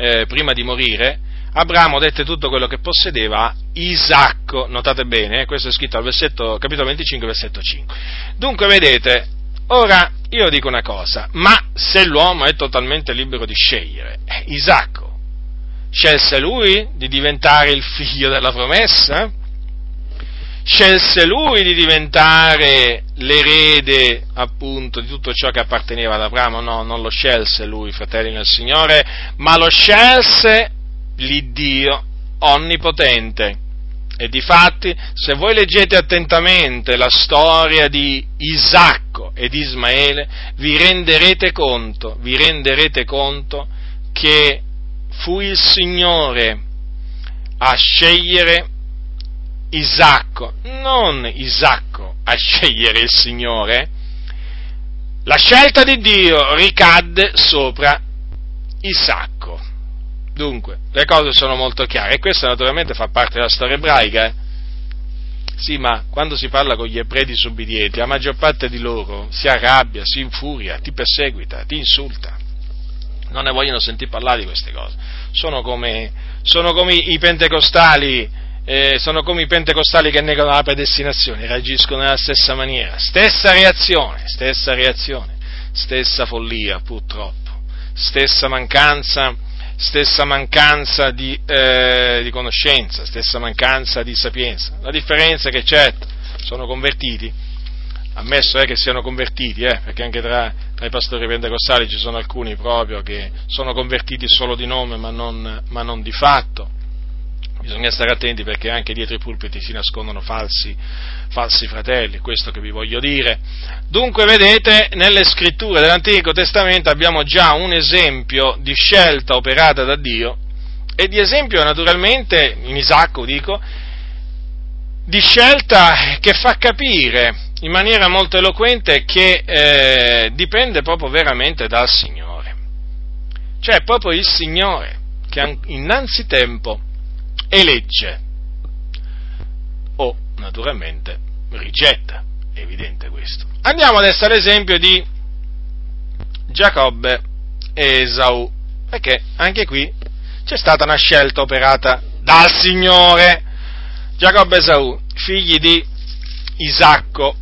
eh, prima di morire, Abramo dette tutto quello che possedeva a Isacco, notate bene, eh, questo è scritto al versetto, capitolo 25, versetto 5. Dunque, vedete, ora io dico una cosa, ma se l'uomo è totalmente libero di scegliere, Isacco scelse lui di diventare il figlio della promessa? Scelse lui di diventare l'erede appunto di tutto ciò che apparteneva ad Abramo? No, non lo scelse lui, fratelli nel Signore, ma lo scelse l'Iddio onnipotente e difatti, se voi leggete attentamente la storia di Isacco ed Ismaele, vi renderete conto, vi renderete conto che fu il Signore a scegliere Isacco, non Isacco a scegliere il Signore. La scelta di Dio ricadde sopra Isacco. Dunque, le cose sono molto chiare e questo naturalmente fa parte della storia ebraica. Eh? Sì, ma quando si parla con gli ebrei disubbidienti, la maggior parte di loro si arrabbia, si infuria, ti perseguita, ti insulta. Non ne vogliono sentire parlare di queste cose. Sono come, sono come i pentecostali, eh, sono come i pentecostali che negano la predestinazione, reagiscono nella stessa maniera. Stessa reazione, stessa reazione, stessa follia purtroppo, stessa mancanza stessa mancanza di, eh, di, conoscenza, stessa mancanza di sapienza. La differenza è che certo sono convertiti, ammesso è che siano convertiti, eh, perché anche tra, tra, i pastori pentecostali ci sono alcuni proprio che sono convertiti solo di nome ma non, ma non di fatto Bisogna stare attenti perché anche dietro i pulpiti si nascondono falsi, falsi fratelli, questo che vi voglio dire. Dunque, vedete, nelle scritture dell'Antico Testamento abbiamo già un esempio di scelta operata da Dio e di esempio, naturalmente, in Isacco dico, di scelta che fa capire in maniera molto eloquente che eh, dipende proprio veramente dal Signore. Cioè, proprio il Signore che innanzi tempo elegge o naturalmente rigetta, è evidente questo. Andiamo adesso all'esempio di Giacobbe e Esaù, perché anche qui c'è stata una scelta operata dal Signore. Giacobbe e Esaù, figli di Isacco.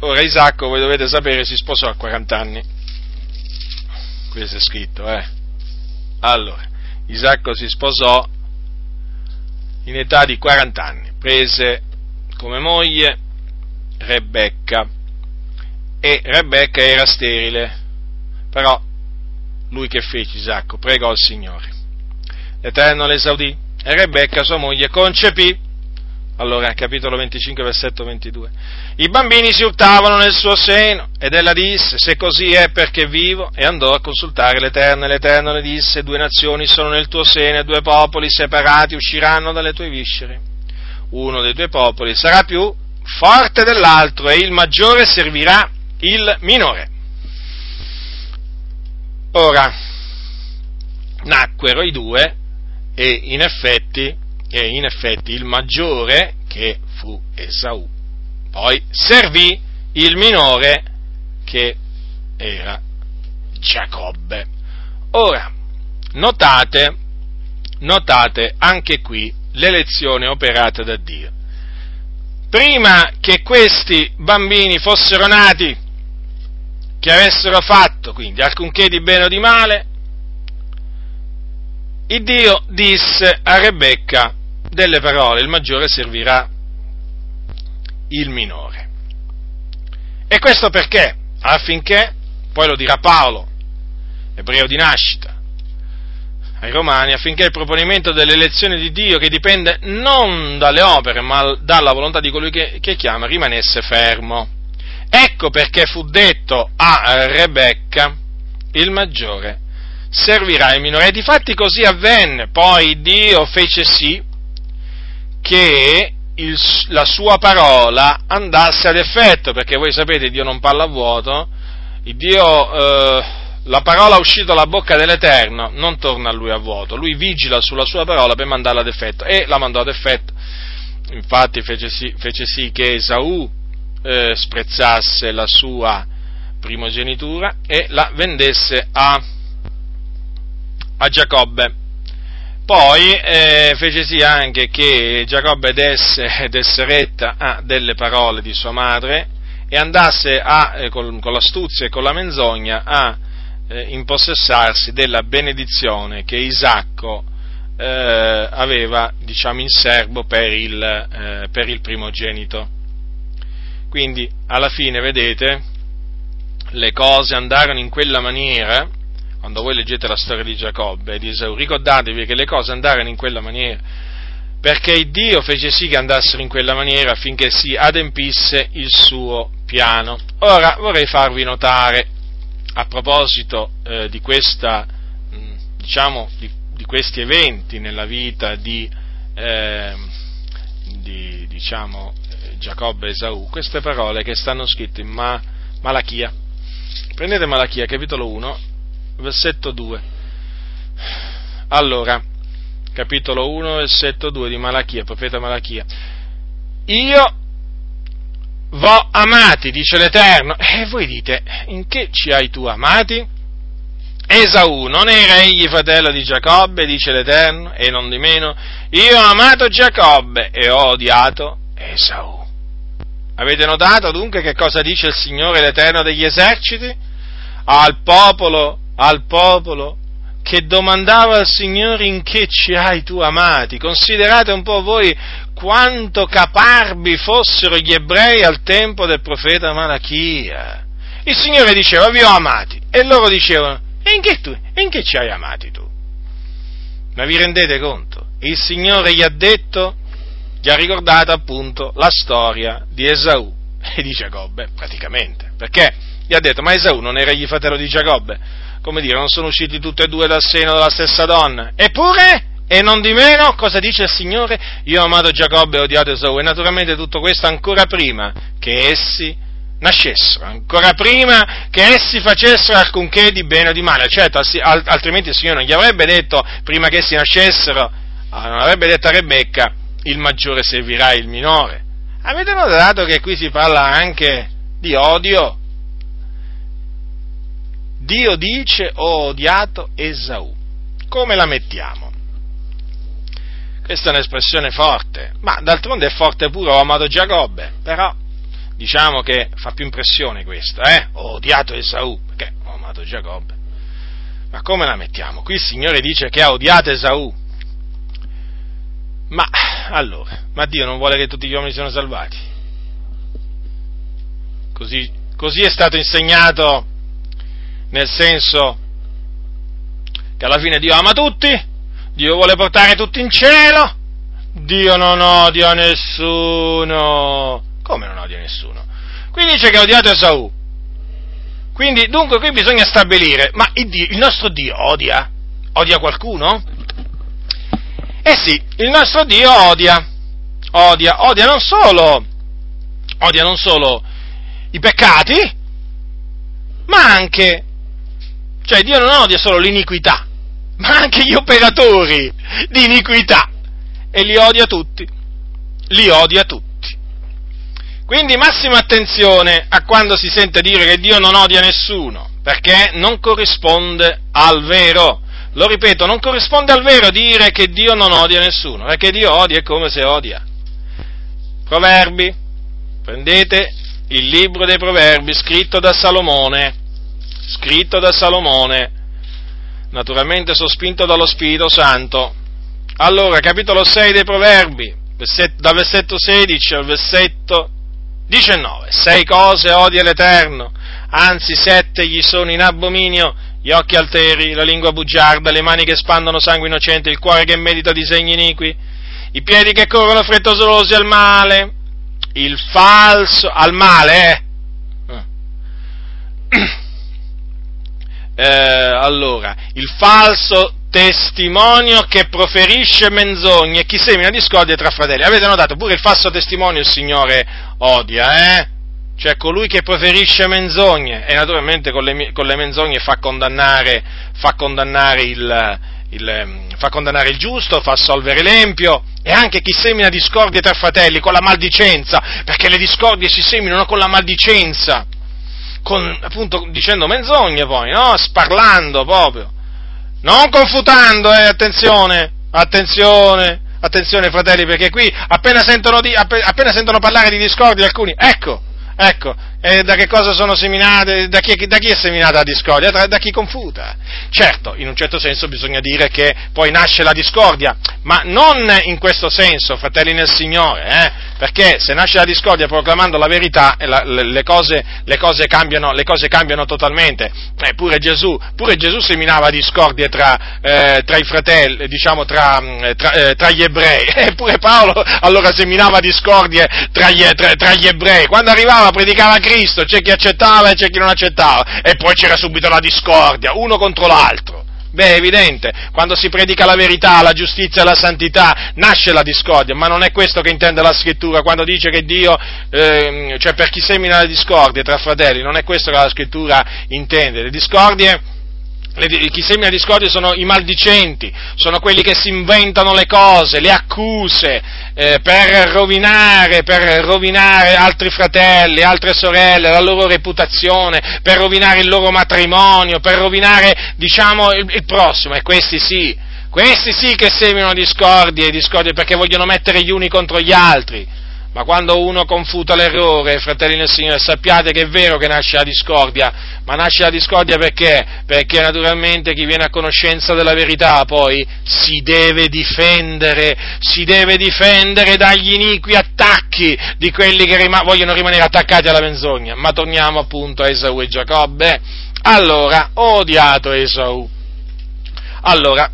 Ora Isacco, voi dovete sapere, si sposò a 40 anni. Questo è scritto, eh. Allora, Isacco si sposò in età di 40 anni, prese come moglie Rebecca e Rebecca era sterile, però lui che fece Isacco pregò il Signore. L'Eterno l'esaudì e Rebecca sua moglie concepì allora, capitolo 25, versetto 22. I bambini si urtavano nel suo seno ed ella disse, se così è perché vivo, e andò a consultare l'Eterno e l'Eterno le disse, due nazioni sono nel tuo seno e due popoli separati usciranno dalle tue viscere. Uno dei due popoli sarà più forte dell'altro e il maggiore servirà il minore. Ora, nacquero i due e in effetti e in effetti il maggiore, che fu Esaù, poi servì il minore, che era Giacobbe. Ora, notate, notate anche qui l'elezione operata da Dio. Prima che questi bambini fossero nati, che avessero fatto quindi alcunché di bene o di male, il Dio disse a Rebecca delle parole, il maggiore servirà il minore. E questo perché? Affinché, poi lo dirà Paolo, ebreo di nascita, ai Romani, affinché il proponimento dell'elezione di Dio, che dipende non dalle opere, ma dalla volontà di colui che, che chiama, rimanesse fermo. Ecco perché fu detto a Rebecca, il maggiore servirà il minore. E difatti così avvenne. Poi Dio fece sì che il, la sua parola andasse ad effetto, perché voi sapete Dio non parla a vuoto, Dio, eh, la parola uscita dalla bocca dell'Eterno non torna a lui a vuoto, lui vigila sulla sua parola per mandarla ad effetto e la mandò ad effetto. Infatti fece sì, fece sì che Esaù eh, sprezzasse la sua primogenitura e la vendesse a, a Giacobbe poi eh, fece sì anche che Giacobbe desse, desse, retta a delle parole di sua madre e andasse a, eh, con, con, l'astuzia e con la menzogna a eh, impossessarsi della benedizione che Isacco eh, aveva diciamo, in serbo per il, eh, per il primogenito. Quindi alla fine, vedete, le cose andarono in quella maniera quando voi leggete la storia di Giacobbe e di Esau, ricordatevi che le cose andarono in quella maniera, perché Dio fece sì che andassero in quella maniera affinché si adempisse il suo piano. Ora vorrei farvi notare, a proposito eh, di, questa, diciamo, di, di, questi eventi nella vita di, eh, di diciamo, Giacobbe e Esau, queste parole che stanno scritte in Ma, Malachia. Prendete Malachia, capitolo 1, versetto 2. Allora, capitolo 1, versetto 2 di Malachia, profeta Malachia. Io v'ho amati, dice l'Eterno. E voi dite, in che ci hai tu amati? Esaù, non era egli fratello di Giacobbe, dice l'Eterno, e non di meno, io ho amato Giacobbe e ho odiato Esaù. Avete notato dunque che cosa dice il Signore l'Eterno degli eserciti? Al popolo al popolo che domandava al Signore in che ci hai tu amati. Considerate un po' voi quanto caparbi fossero gli ebrei al tempo del profeta Malachia. Il Signore diceva vi ho amati e loro dicevano e in che, tu, in che ci hai amati tu? Ma vi rendete conto? Il Signore gli ha detto, gli ha ricordato appunto la storia di Esaù e di Giacobbe, praticamente. Perché? Gli ha detto, ma Esaù non era egli fratello di Giacobbe? Come dire, non sono usciti tutti e due dal seno della stessa donna. Eppure, e non di meno, cosa dice il Signore? Io ho amato Giacobbe e odiato Esau. E naturalmente tutto questo ancora prima che essi nascessero, ancora prima che essi facessero alcunché di bene o di male. Certo, altrimenti il Signore non gli avrebbe detto, prima che essi nascessero, ah, non avrebbe detto a Rebecca, il maggiore servirà il minore. Avete notato che qui si parla anche di odio? Dio dice ho odiato Esaù. Come la mettiamo? Questa è un'espressione forte, ma d'altronde è forte pure ho amato Giacobbe, però diciamo che fa più impressione questo, eh? Ho odiato Esaù, perché ho amato Giacobbe. Ma come la mettiamo? Qui il Signore dice che ha odiato Esaù. Ma allora, ma Dio non vuole che tutti gli uomini siano salvati? Così, così è stato insegnato nel senso che alla fine Dio ama tutti, Dio vuole portare tutti in cielo, Dio non odia nessuno. Come non odia nessuno? Qui dice che ha odiato Esaù. Quindi, dunque, qui bisogna stabilire, ma il, Dio, il nostro Dio odia? Odia qualcuno? Eh sì, il nostro Dio odia, odia, odia non solo, odia non solo i peccati, ma anche cioè Dio non odia solo l'iniquità, ma anche gli operatori di iniquità. E li odia tutti. Li odia tutti. Quindi massima attenzione a quando si sente dire che Dio non odia nessuno, perché non corrisponde al vero. Lo ripeto, non corrisponde al vero dire che Dio non odia nessuno, perché Dio odia come se odia. Proverbi, prendete il libro dei proverbi scritto da Salomone, scritto da Salomone, naturalmente sospinto dallo Spirito Santo. Allora, capitolo 6 dei Proverbi, dal versetto 16 al versetto 19. Sei cose odia l'Eterno, anzi sette gli sono in abominio, gli occhi alteri, la lingua bugiarda, le mani che spandono sangue innocente, il cuore che medita disegni iniqui, i piedi che corrono frettolosi al male, il falso, al male, eh? Eh, allora, il falso testimonio che proferisce menzogne e chi semina discordia tra fratelli. Avete notato, pure il falso testimonio il Signore odia, eh? Cioè colui che proferisce menzogne e naturalmente con le, con le menzogne fa condannare, fa condannare il, il, ehm, fa condannare il giusto, fa assolvere l'empio e anche chi semina discordie tra fratelli con la maldicenza, perché le discordie si seminano con la maldicenza con, appunto dicendo menzogne poi, no? Sparlando proprio. Non confutando, eh, attenzione, attenzione, attenzione fratelli, perché qui appena sentono, di, appena sentono parlare di discordia alcuni, ecco, ecco, e da che cosa sono seminate? Da chi, da chi è seminata la discordia? Da, da, chi confuta. Certo, in un certo senso bisogna dire che poi nasce la discordia, ma non in questo senso, fratelli nel Signore, eh? perché se nasce la discordia proclamando la verità, la, le, le, cose, le, cose cambiano, le, cose, cambiano, totalmente. Eh, pure, Gesù, pure, Gesù, seminava discordie tra, eh, tra i fratelli, diciamo tra, tra, eh, tra gli ebrei, eppure Paolo allora seminava discordie tra gli, tra gli ebrei. Quando arrivava predicava Cristo Cristo, c'è chi accettava e c'è chi non accettava, e poi c'era subito la discordia, uno contro l'altro. Beh, è evidente, quando si predica la verità, la giustizia e la santità, nasce la discordia, ma non è questo che intende la scrittura, quando dice che Dio, eh, cioè per chi semina la discordia tra fratelli, non è questo che la scrittura intende. Le discordie chi semina discordia sono i maldicenti, sono quelli che si inventano le cose, le accuse, eh, per, rovinare, per rovinare altri fratelli, altre sorelle, la loro reputazione, per rovinare il loro matrimonio, per rovinare, diciamo, il, il prossimo, e questi sì, questi sì che seminano discordie, discordie perché vogliono mettere gli uni contro gli altri. Ma quando uno confuta l'errore, fratelli del Signore, sappiate che è vero che nasce la discordia, ma nasce la discordia perché? Perché naturalmente chi viene a conoscenza della verità poi si deve difendere, si deve difendere dagli iniqui attacchi di quelli che rima- vogliono rimanere attaccati alla menzogna. Ma torniamo appunto a Esau e Giacobbe. Allora, odiato Esau. Allora,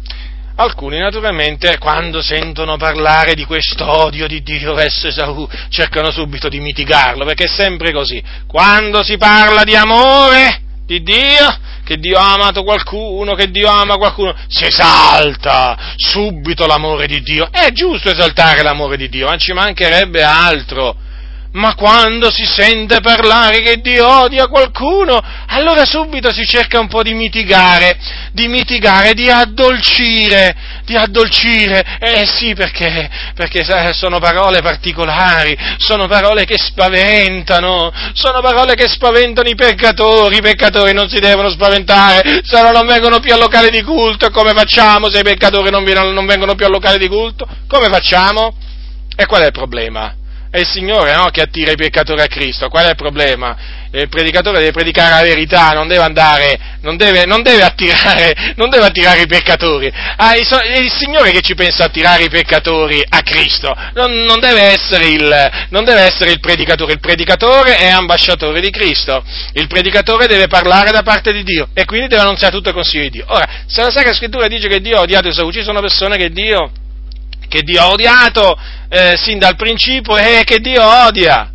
Alcuni naturalmente quando sentono parlare di questo odio di Dio verso Esaù cercano subito di mitigarlo, perché è sempre così. Quando si parla di amore di Dio, che Dio ha amato qualcuno, che Dio ama qualcuno, si esalta subito l'amore di Dio. È giusto esaltare l'amore di Dio, ma ci mancherebbe altro ma quando si sente parlare che Dio odia qualcuno, allora subito si cerca un po' di mitigare, di mitigare, di addolcire, di addolcire. Eh sì, perché, perché sono parole particolari, sono parole che spaventano, sono parole che spaventano i peccatori, i peccatori non si devono spaventare, se no non vengono più al locale di culto, come facciamo se i peccatori non, non vengono più al locale di culto? Come facciamo? E qual è il problema? È il Signore no, che attira i peccatori a Cristo. Qual è il problema? Il predicatore deve predicare la verità, non deve andare, non deve, non deve, attirare, non deve attirare, i peccatori. Ah, è il Signore che ci pensa a attirare i peccatori a Cristo, non, deve il, non, deve essere il, predicatore. Il predicatore è ambasciatore di Cristo. Il predicatore deve parlare da parte di Dio e quindi deve annunziare tutto il consiglio di Dio. Ora, se la Sacra Scrittura dice che Dio ha odiato Esaù, ci sono persone che Dio che Dio ha odiato eh, sin dal principio e che Dio odia.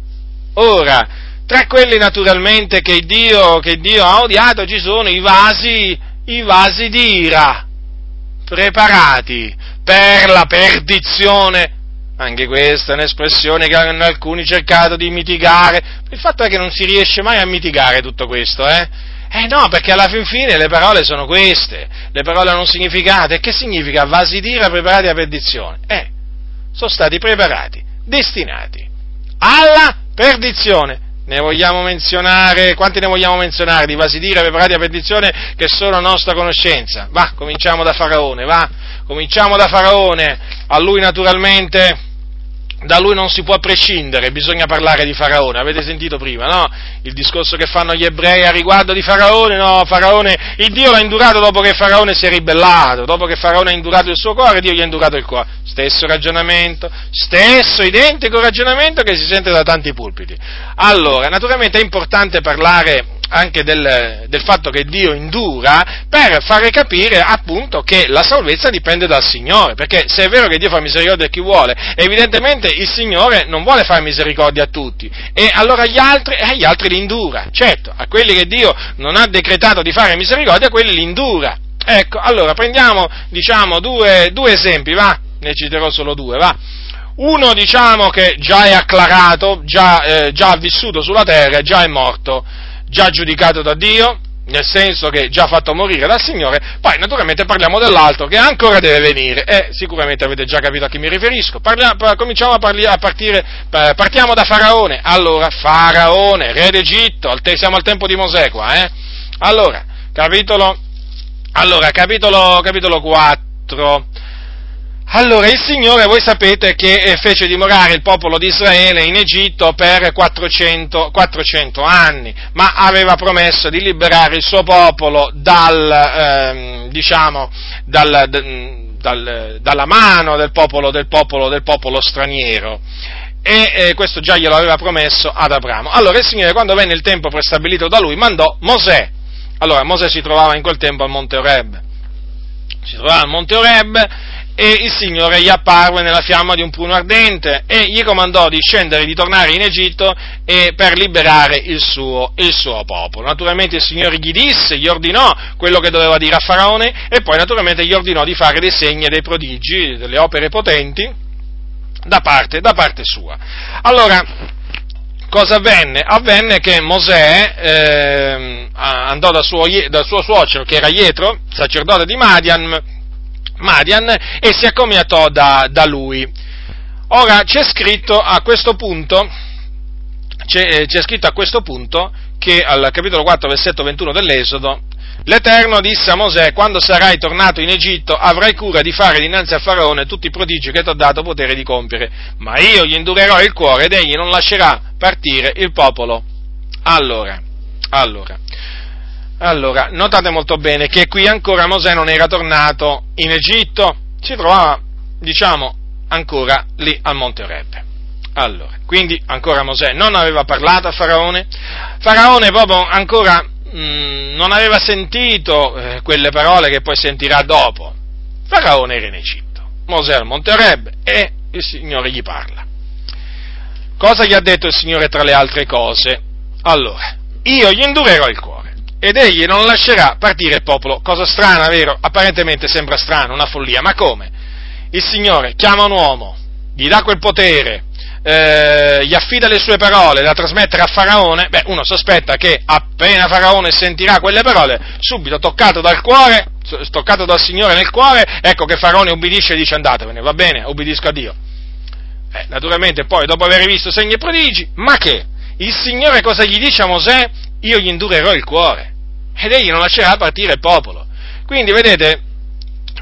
Ora, tra quelli naturalmente che Dio, che Dio ha odiato ci sono i vasi, i vasi di ira, preparati per la perdizione. Anche questa è un'espressione che hanno alcuni cercato di mitigare. Il fatto è che non si riesce mai a mitigare tutto questo, eh? Eh no, perché alla fin fine le parole sono queste, le parole hanno un significato. E che significa vasi d'ira preparati a perdizione? Eh, sono stati preparati, destinati alla perdizione. Ne vogliamo menzionare, quanti ne vogliamo menzionare di vasi d'ira preparati a perdizione che sono a nostra conoscenza? Va, cominciamo da Faraone, va, cominciamo da Faraone. A lui naturalmente da lui non si può prescindere, bisogna parlare di Faraone, avete sentito prima, no? Il discorso che fanno gli ebrei a riguardo di Faraone, no, Faraone, il Dio l'ha indurato dopo che Faraone si è ribellato, dopo che Faraone ha indurato il suo cuore, Dio gli ha indurato il cuore. Stesso ragionamento, stesso identico ragionamento che si sente da tanti pulpiti. Allora, naturalmente è importante parlare anche del, del, fatto che Dio indura per fare capire appunto che la salvezza dipende dal Signore, perché se è vero che Dio fa misericordia a chi vuole, evidentemente il Signore non vuole fare misericordia a tutti e allora agli altri, eh, agli altri li indura, certo, a quelli che Dio non ha decretato di fare misericordia, a quelli li indura. Ecco, allora prendiamo diciamo due, due esempi, va? Ne citerò solo due, va? Uno diciamo che già è acclarato, già, eh, già ha vissuto sulla terra, già è morto già giudicato da Dio, nel senso che già fatto morire dal Signore, poi naturalmente parliamo dell'altro che ancora deve venire e sicuramente avete già capito a chi mi riferisco. Parliamo, cominciamo a, parli, a partire, partiamo da Faraone. Allora, Faraone, re d'Egitto, siamo al tempo di Mosè qua, eh? Allora, capitolo, allora, capitolo, capitolo 4. Allora, il Signore, voi sapete che eh, fece dimorare il popolo di Israele in Egitto per 400, 400 anni, ma aveva promesso di liberare il suo popolo dal, ehm, diciamo, dal, dal, dalla mano del popolo, del popolo, del popolo straniero e eh, questo già glielo aveva promesso ad Abramo. Allora il Signore, quando venne il tempo prestabilito da lui, mandò Mosè. Allora Mosè si trovava in quel tempo al Monte Oreb. Si trovava al Monte Oreb e il Signore gli apparve nella fiamma di un pruno ardente e gli comandò di scendere e di tornare in Egitto per liberare il suo, il suo, popolo. Naturalmente il Signore gli disse, gli ordinò quello che doveva dire a Faraone e poi naturalmente gli ordinò di fare dei segni e dei prodigi, delle opere potenti da parte, da parte sua. Allora, cosa avvenne? Avvenne che Mosè eh, andò dal suo, dal suo suocero, che era Ietro, sacerdote di Madian, Madian e si accomiatò da, da lui. Ora c'è scritto a questo punto, c'è, eh, c'è scritto a questo punto che al capitolo 4, versetto 21 dell'Esodo, L'Eterno disse a Mosè, quando sarai tornato in Egitto avrai cura di fare dinanzi a Faraone tutti i prodigi che ti ho dato potere di compiere, ma io gli indurerò il cuore ed egli non lascerà partire il popolo. Allora, allora, allora, notate molto bene che qui ancora Mosè non era tornato in Egitto, si trovava, diciamo, ancora lì al Monte Oreb. Allora, quindi ancora Mosè non aveva parlato a Faraone, Faraone proprio ancora mh, mm, non aveva sentito eh, quelle parole che poi sentirà dopo. Faraone era in Egitto, Mosè al Monte Oreb e il Signore gli parla. Cosa gli ha detto il Signore tra le altre cose? Allora, io gli indurerò il cuore ed egli non lascerà partire il popolo. Cosa strana, vero? Apparentemente sembra strano, una follia, ma come? Il Signore chiama un uomo, gli dà quel potere, eh, gli affida le sue parole da trasmettere a Faraone, beh, uno sospetta che appena Faraone sentirà quelle parole, subito toccato dal cuore, toccato dal Signore nel cuore, ecco che Faraone ubbidisce e dice andatevene, va bene, ubbidisco a Dio. Eh, naturalmente poi, dopo aver visto segni e prodigi, ma che? Il Signore cosa gli dice a Mosè? Io gli indurerò il cuore. Ed egli non lascerà partire il popolo. Quindi vedete,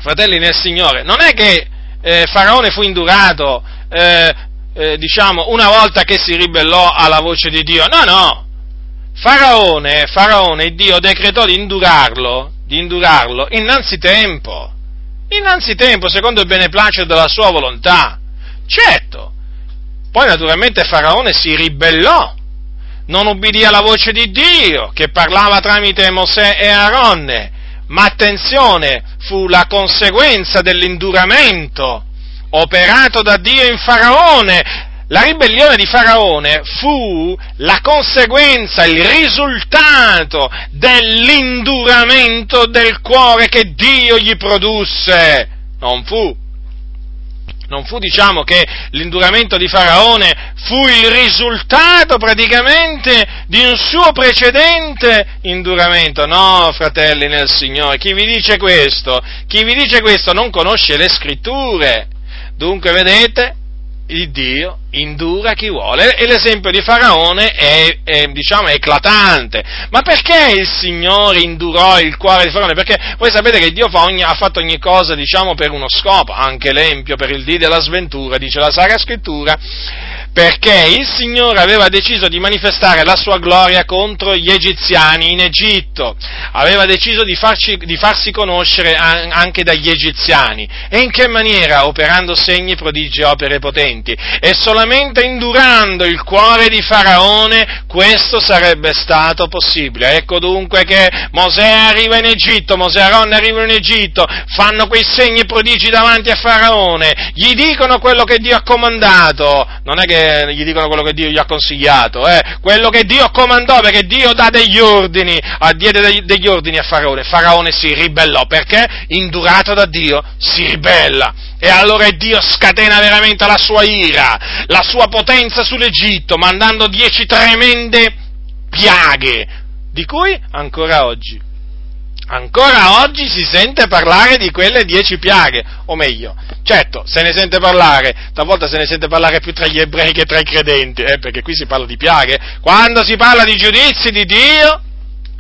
fratelli nel Signore, non è che eh, Faraone fu indurato, eh, eh, diciamo, una volta che si ribellò alla voce di Dio, no, no, Faraone, Faraone, Dio decretò di indurarlo, di indurarlo innanzitempo, innanzitempo, secondo il beneplacito della sua volontà, certo. Poi naturalmente Faraone si ribellò non ubbidì alla voce di Dio che parlava tramite Mosè e Aaronne, ma attenzione, fu la conseguenza dell'induramento operato da Dio in Faraone. La ribellione di Faraone fu la conseguenza, il risultato dell'induramento del cuore che Dio gli produsse. Non fu non fu diciamo che l'induramento di Faraone fu il risultato praticamente di un suo precedente induramento. No, fratelli nel Signore, chi vi dice questo? Chi vi dice questo non conosce le scritture. Dunque, vedete, il Dio indura chi vuole e l'esempio di Faraone è, è, diciamo, eclatante. Ma perché il Signore indurò il cuore di Faraone? Perché voi sapete che Dio fa ogni, ha fatto ogni cosa diciamo, per uno scopo, anche l'empio per il dì della sventura, dice la Sacra Scrittura, perché il Signore aveva deciso di manifestare la sua gloria contro gli egiziani in Egitto, aveva deciso di, farci, di farsi conoscere anche dagli egiziani. E in che maniera? Operando segni, prodigi e opere potenti. E solamente indurando il cuore di Faraone questo sarebbe stato possibile. Ecco dunque che Mosè arriva in Egitto, Mosè e Aaron arrivano in Egitto, fanno quei segni e prodigi davanti a Faraone, gli dicono quello che Dio ha comandato, non è che gli dicono quello che Dio gli ha consigliato, eh? quello che Dio comandò, perché Dio dà degli ordini, diede degli ordini a Faraone. Faraone si ribellò, perché? Indurato da Dio, si ribella. E allora Dio scatena veramente la sua ira, la sua potenza sull'Egitto, mandando dieci tremende piaghe, di cui ancora oggi Ancora oggi si sente parlare di quelle dieci piaghe, o meglio, certo, se ne sente parlare, talvolta se ne sente parlare più tra gli ebrei che tra i credenti, eh, perché qui si parla di piaghe. Quando si parla di giudizi di Dio,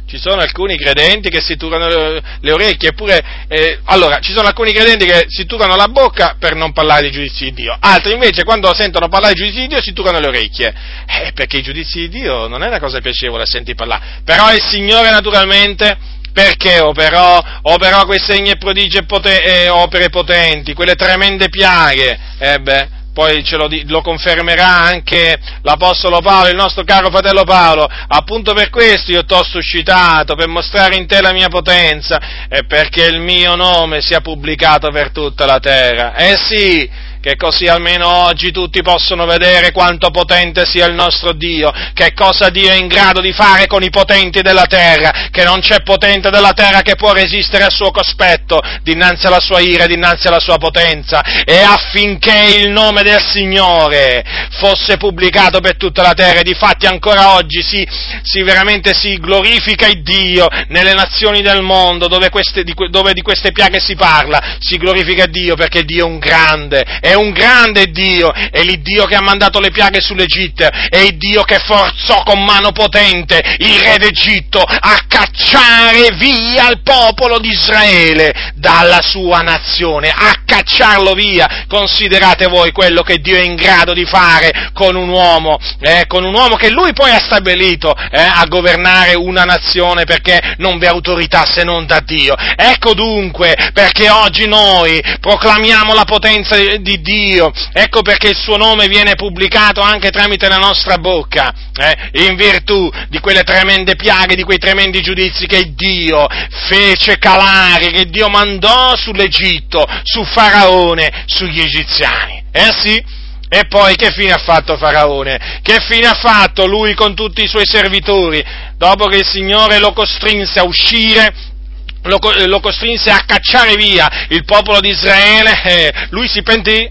ci sono alcuni credenti che si turano le, le orecchie, eppure, eh, allora, ci sono alcuni credenti che si turano la bocca per non parlare di giudizi di Dio, altri invece quando sentono parlare di giudizi di Dio si turano le orecchie, eh, perché i giudizi di Dio non è una cosa piacevole a sentire parlare, però il Signore naturalmente perché operò, operò quei segni e prodigi e, poten- e opere potenti, quelle tremende piaghe, eh beh, poi ce lo, lo, confermerà anche l'Apostolo Paolo, il nostro caro fratello Paolo, appunto per questo io ti ho suscitato, per mostrare in te la mia potenza e perché il mio nome sia pubblicato per tutta la terra. Eh sì, che così almeno oggi tutti possono vedere quanto potente sia il nostro Dio, che cosa Dio è in grado di fare con i potenti della terra, che non c'è potente della terra che può resistere al suo cospetto dinanzi alla sua ira, dinanzi alla sua potenza, e affinché il nome del Signore fosse pubblicato per tutta la terra, e difatti ancora oggi si, si veramente si glorifica il Dio nelle nazioni del mondo dove, queste, di, dove di queste piaghe si parla, si glorifica Dio perché Dio è un grande, è un grande Dio, è l'Iddio che ha mandato le piaghe sull'Egitto, è il Dio che forzò con mano potente il re d'Egitto a cacciare via il popolo di Israele dalla sua nazione, a cacciarlo via. Considerate voi quello che Dio è in grado di fare con un uomo, eh, con un uomo che lui poi ha stabilito eh, a governare una nazione perché non vi è autorità se non da Dio. Ecco dunque perché oggi noi proclamiamo la potenza di ecco perché il suo nome viene pubblicato anche tramite la nostra bocca, eh, in virtù di quelle tremende piaghe, di quei tremendi giudizi che Dio fece calare, che Dio mandò sull'Egitto, su Faraone, sugli egiziani. Eh sì? E poi che fine ha fatto Faraone? Che fine ha fatto lui con tutti i suoi servitori? Dopo che il Signore lo costrinse a uscire lo, lo, costrinse a cacciare via il popolo di Israele, eh, lui si pentì,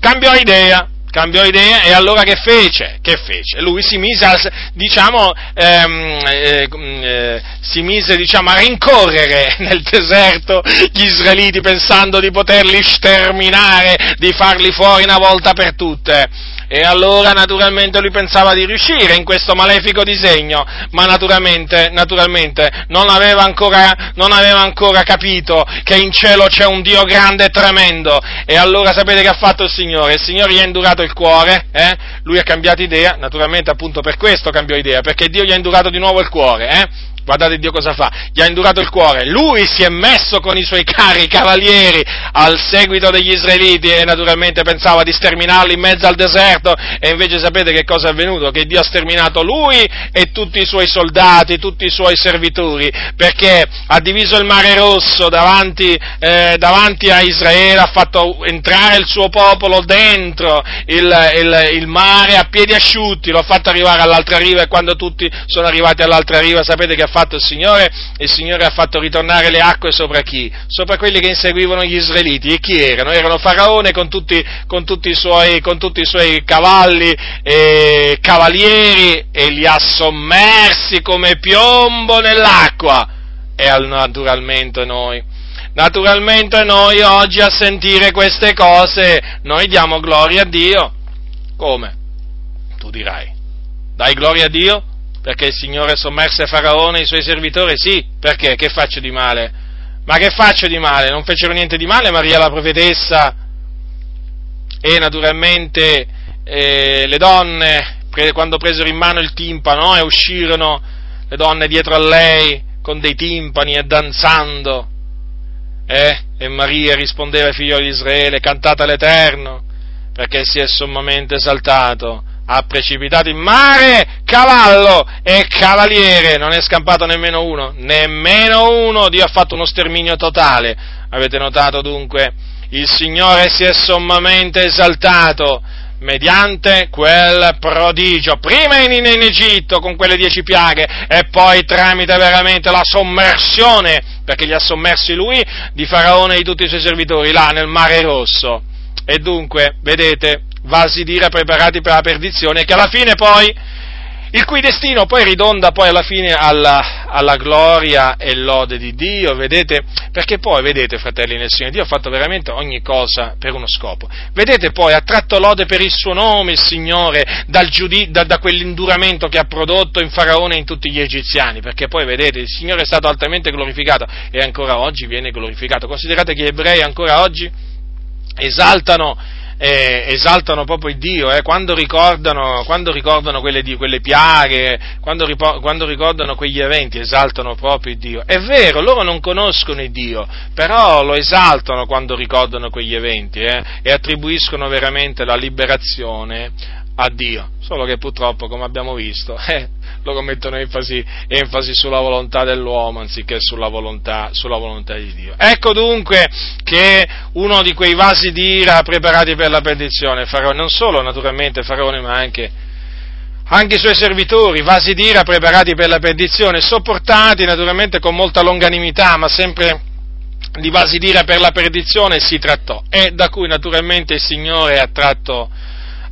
cambiò idea, cambiò idea e allora che fece? Che fece? Lui si mise, a, diciamo, ehm, eh, eh, si mise diciamo, a rincorrere nel deserto gli israeliti pensando di poterli sterminare, di farli fuori una volta per tutte. E allora naturalmente lui pensava di riuscire in questo malefico disegno, ma naturalmente, naturalmente non, aveva ancora, non aveva ancora capito che in cielo c'è un Dio grande e tremendo. E allora sapete che ha fatto il Signore? Il Signore gli ha indurato il cuore, eh? lui ha cambiato idea, naturalmente appunto per questo cambiò idea, perché Dio gli ha indurato di nuovo il cuore. Eh? Guardate Dio cosa fa, gli ha indurato il cuore, lui si è messo con i suoi cari cavalieri al seguito degli israeliti e naturalmente pensava di sterminarli in mezzo al deserto. E invece sapete che cosa è avvenuto? Che Dio ha sterminato lui e tutti i suoi soldati, tutti i suoi servitori, perché ha diviso il mare rosso davanti, eh, davanti a Israele, ha fatto entrare il suo popolo dentro il, il, il mare a piedi asciutti, lo ha fatto arrivare all'altra riva e quando tutti sono arrivati all'altra riva sapete che ha fatto il Signore? Il Signore ha fatto ritornare le acque sopra chi? Sopra quelli che inseguivano gli israeliti. E chi erano? Erano Faraone con tutti, con tutti, i, suoi, con tutti i, suoi, cavalli e cavalieri e li ha sommersi come piombo nell'acqua. E naturalmente noi. Naturalmente noi oggi a sentire queste cose, noi diamo gloria a Dio Come? Tu dirai. Dai gloria a Dio? Perché il Signore sommerse Faraone e i suoi servitori? Sì, perché? Che faccio di male? Ma che faccio di male? Non fecero niente di male Maria la profetessa e naturalmente eh, le donne quando presero in mano il timpano e uscirono le donne dietro a lei con dei timpani e danzando. Eh? E Maria rispondeva ai figli di Israele, cantate all'Eterno, perché si è sommamente esaltato, ha precipitato in mare cavallo e cavaliere, non è scampato nemmeno uno, nemmeno uno, Dio ha fatto uno sterminio totale. Avete notato dunque? Il Signore si è sommamente esaltato mediante quel prodigio, prima in, in, Egitto con quelle dieci piaghe e poi tramite veramente la sommersione, perché li ha sommersi lui, di Faraone e di tutti i suoi servitori là nel mare rosso. E dunque, vedete, vasi d'ira preparati per la perdizione, che alla fine poi il cui destino poi ridonda poi alla fine alla, alla, gloria e lode di Dio, vedete? Perché poi, vedete, fratelli nel Signore, Dio ha fatto veramente ogni cosa per uno scopo. Vedete poi, ha tratto lode per il suo nome, il Signore, dal giudi- da, da quell'induramento che ha prodotto in Faraone e in tutti gli egiziani, perché poi, vedete, il Signore è stato altamente glorificato e ancora oggi viene glorificato. Considerate che gli ebrei ancora oggi esaltano eh, esaltano proprio il Dio, eh, quando ricordano, quando ricordano quelle, di, quelle piaghe, quando, ripo, quando, ricordano quegli eventi, esaltano proprio il Dio. È vero, loro non conoscono il Dio, però lo esaltano quando ricordano quegli eventi eh, e attribuiscono veramente la liberazione a Dio, solo che purtroppo, come abbiamo visto, eh, loro mettono enfasi, enfasi, sulla volontà dell'uomo anziché sulla volontà, sulla volontà, di Dio. Ecco dunque che uno di quei vasi d'ira preparati per la perdizione, Faraone, non solo naturalmente Faraone, ma anche, anche i suoi servitori, vasi d'ira preparati per la perdizione, sopportati naturalmente con molta longanimità, ma sempre di vasi d'ira per la perdizione si trattò e da cui naturalmente il Signore ha tratto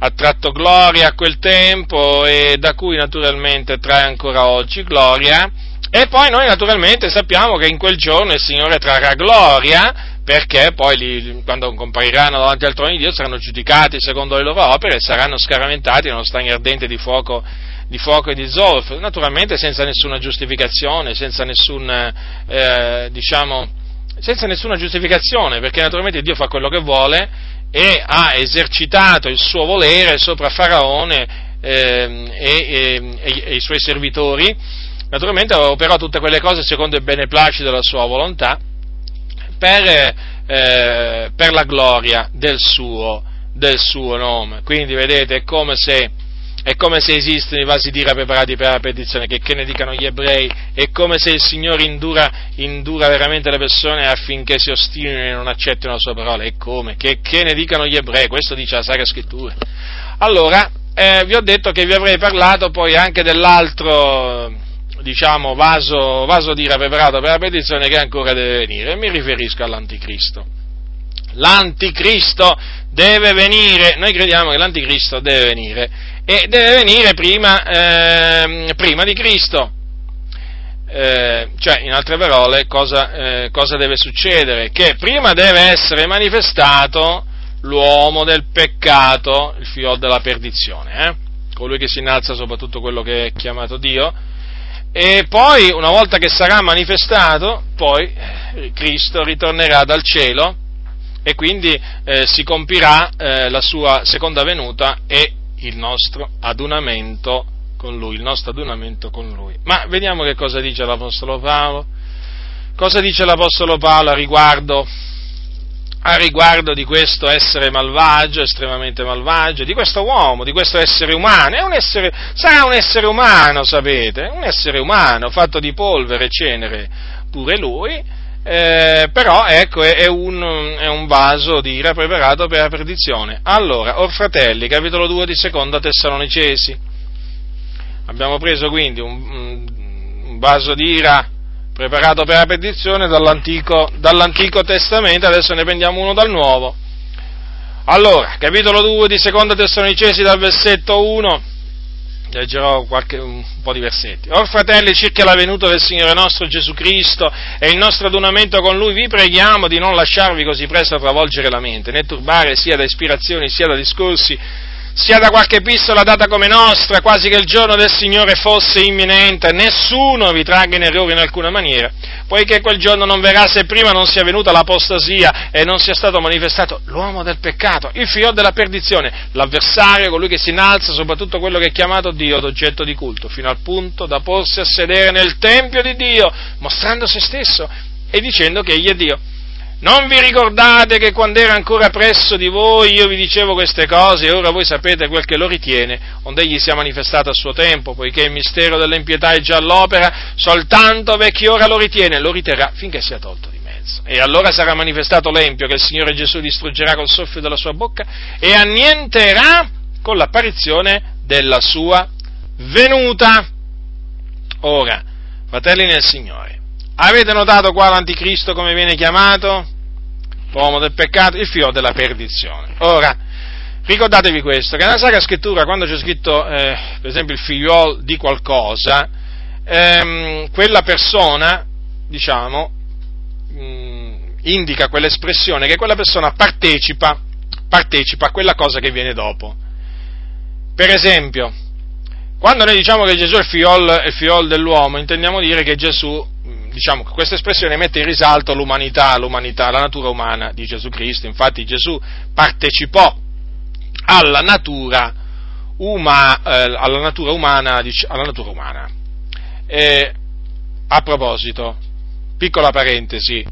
ha tratto gloria a quel tempo e da cui naturalmente trae ancora oggi gloria. E poi noi naturalmente sappiamo che in quel giorno il Signore trarrà gloria perché poi li, quando compariranno davanti al trono di Dio saranno giudicati secondo le loro opere e saranno scaramentati nello stagno ardente di fuoco, di fuoco e di zolfo, naturalmente senza nessuna giustificazione, senza nessun, eh, diciamo, senza nessuna giustificazione, perché naturalmente Dio fa quello che vuole e ha esercitato il suo volere sopra Faraone eh, e, e, e, i suoi servitori, naturalmente operò tutte quelle cose secondo il beneplacito della sua volontà per, eh, per la gloria del suo, del suo nome. Quindi vedete, è come se è come se esistono i vasi d'ira preparati per la perdizione, che, che ne dicano gli ebrei, è come se il Signore indura, indura veramente le persone affinché si ostinino e non accettino la sua parola, e come? Che, che ne dicano gli ebrei, questo dice la Sacra Scrittura. Allora, eh, vi ho detto che vi avrei parlato poi anche dell'altro, diciamo, vaso, vaso d'ira preparato per la perdizione che ancora deve venire, mi riferisco all'Anticristo. L'Anticristo deve venire, noi crediamo che l'Anticristo deve venire e deve venire prima, eh, prima di Cristo. Eh, cioè, in altre parole, cosa, eh, cosa, deve succedere? Che prima deve essere manifestato l'uomo del peccato, il figlio della perdizione, eh? colui che si innalza sopra tutto quello che è chiamato Dio, e poi, una volta che sarà manifestato, poi eh, Cristo ritornerà dal cielo e quindi eh, si compirà eh, la sua seconda venuta e il nostro adunamento con lui, il nostro adunamento con lui. Ma vediamo che cosa dice l'Apostolo Paolo. Cosa dice l'Apostolo Paolo a riguardo, a riguardo di questo essere malvagio, estremamente malvagio, di questo uomo, di questo essere umano? Un essere, sarà un essere umano, sapete, un essere umano fatto di polvere e cenere, pure lui, eh, però ecco è, un, è, un, vaso di ira preparato per la perdizione. Allora, or fratelli, capitolo 2 di seconda Tessalonicesi, abbiamo preso quindi un, un vaso di ira preparato per la perdizione dall'Antico, dall'Antico Testamento, adesso ne prendiamo uno dal Nuovo. Allora, capitolo 2 di seconda Tessalonicesi dal versetto 1 leggerò qualche, un po' di versetti. Or fratelli, circa la venuta del Signore nostro Gesù Cristo e il nostro adunamento con Lui, vi preghiamo di non lasciarvi così presto travolgere la mente, né turbare sia da ispirazioni sia da discorsi sia da qualche epistola data come nostra, quasi che il giorno del Signore fosse imminente, nessuno vi tragga in errore in alcuna maniera, poiché quel giorno non verrà se prima non sia venuta l'apostasia e non sia stato manifestato l'uomo del peccato, il figlio della perdizione, l'avversario, colui che si innalza, soprattutto quello che è chiamato Dio d'oggetto di culto, fino al punto da porsi a sedere nel Tempio di Dio, mostrando se stesso e dicendo che egli è Dio. Non vi ricordate che quando era ancora presso di voi io vi dicevo queste cose e ora voi sapete quel che lo ritiene, onde egli sia manifestato a suo tempo, poiché il mistero dell'impietà è già all'opera, soltanto vecchi ora lo ritiene, lo riterrà finché sia tolto di mezzo. E allora sarà manifestato l'empio che il Signore Gesù distruggerà col soffio della sua bocca e annienterà con l'apparizione della sua venuta. Ora, fratelli nel Signore, avete notato qua l'anticristo come viene chiamato? l'uomo del peccato, il figlio della perdizione. Ora, ricordatevi questo, che nella Sacra Scrittura, quando c'è scritto, eh, per esempio, il figliolo di qualcosa, ehm, quella persona, diciamo, mh, mm, indica quell'espressione che quella persona partecipa, partecipa a quella cosa che viene dopo. Per esempio, quando noi diciamo che Gesù è il figliolo dell'uomo, intendiamo dire che Gesù diciamo che questa espressione mette in risalto l'umanità, l'umanità, la natura umana di Gesù Cristo. Infatti Gesù partecipò alla natura, uma, eh, alla natura umana. Alla natura umana. E, a proposito, piccola parentesi,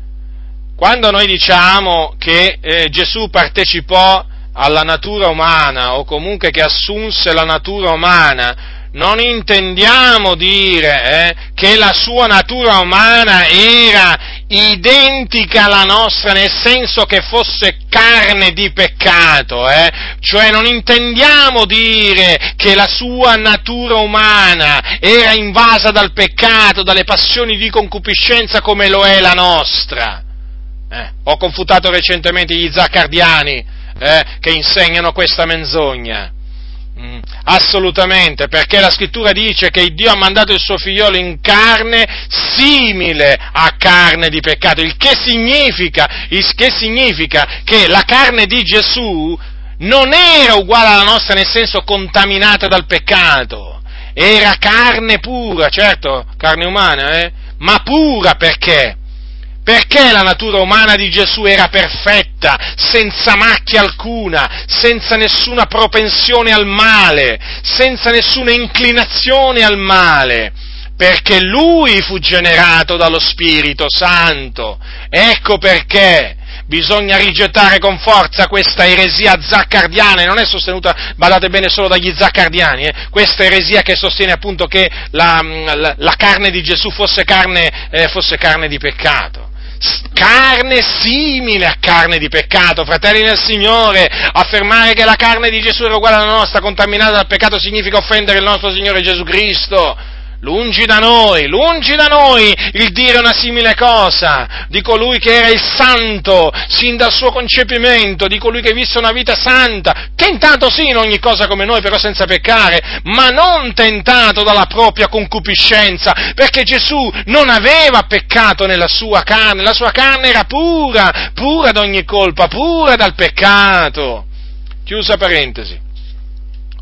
quando noi diciamo che eh, Gesù partecipò alla natura umana o comunque che assunse la natura umana, non intendiamo dire eh, che la sua natura umana era identica alla nostra, nel senso che fosse carne di peccato, eh? cioè non intendiamo dire che la sua natura umana era invasa dal peccato, dalle passioni di concupiscenza come lo è la nostra. Eh? Ho confutato recentemente gli zaccardiani eh, che insegnano questa menzogna. Mm, assolutamente, perché la scrittura dice che Dio ha mandato il suo figliolo in carne simile a carne di peccato, il che significa, il che, significa che la carne di Gesù non era uguale alla nostra nel senso contaminata dal peccato, era carne pura, certo, carne umana, eh? ma pura perché? Perché la natura umana di Gesù era perfetta, senza macchia alcuna, senza nessuna propensione al male, senza nessuna inclinazione al male? Perché lui fu generato dallo Spirito Santo. Ecco perché bisogna rigettare con forza questa eresia zaccardiana, e non è sostenuta, badate bene, solo dagli zaccardiani, eh? questa eresia che sostiene appunto che la, la, la carne di Gesù fosse carne, eh, fosse carne di peccato carne simile a carne di peccato, fratelli del Signore, affermare che la carne di Gesù era uguale alla nostra, contaminata dal peccato, significa offendere il nostro Signore Gesù Cristo. Lungi da noi, lungi da noi il dire una simile cosa di colui che era il santo sin dal suo concepimento, di colui che visse una vita santa, tentato sì in ogni cosa come noi, però senza peccare, ma non tentato dalla propria concupiscenza, perché Gesù non aveva peccato nella sua carne, la sua carne era pura, pura da ogni colpa, pura dal peccato. Chiusa parentesi.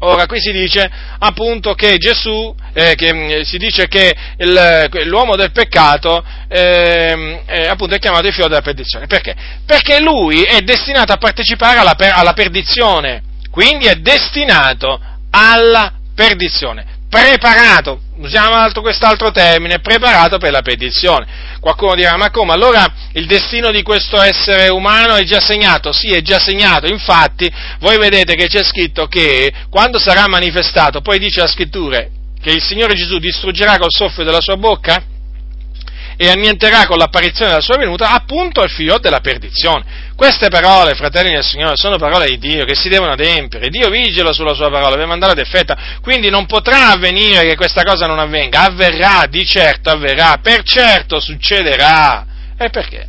Ora, qui si dice appunto che Gesù, eh, che, mm, si dice che il, l'uomo del peccato eh, è, appunto è chiamato il figlio della perdizione. Perché? Perché lui è destinato a partecipare alla, alla perdizione, quindi è destinato alla perdizione preparato, usiamo altro, quest'altro termine, preparato per la perdizione. Qualcuno dirà, ma come? Allora il destino di questo essere umano è già segnato? Sì, è già segnato, infatti voi vedete che c'è scritto che quando sarà manifestato, poi dice la scrittura, che il Signore Gesù distruggerà col soffio della sua bocca e annienterà con l'apparizione della sua venuta appunto il figlio della perdizione. Queste parole, fratelli del Signore, sono parole di Dio che si devono adempiere. Dio vigila sulla sua parola per mandarla ad effetto. Quindi non potrà avvenire che questa cosa non avvenga. Avverrà, di certo avverrà, per certo succederà. E perché?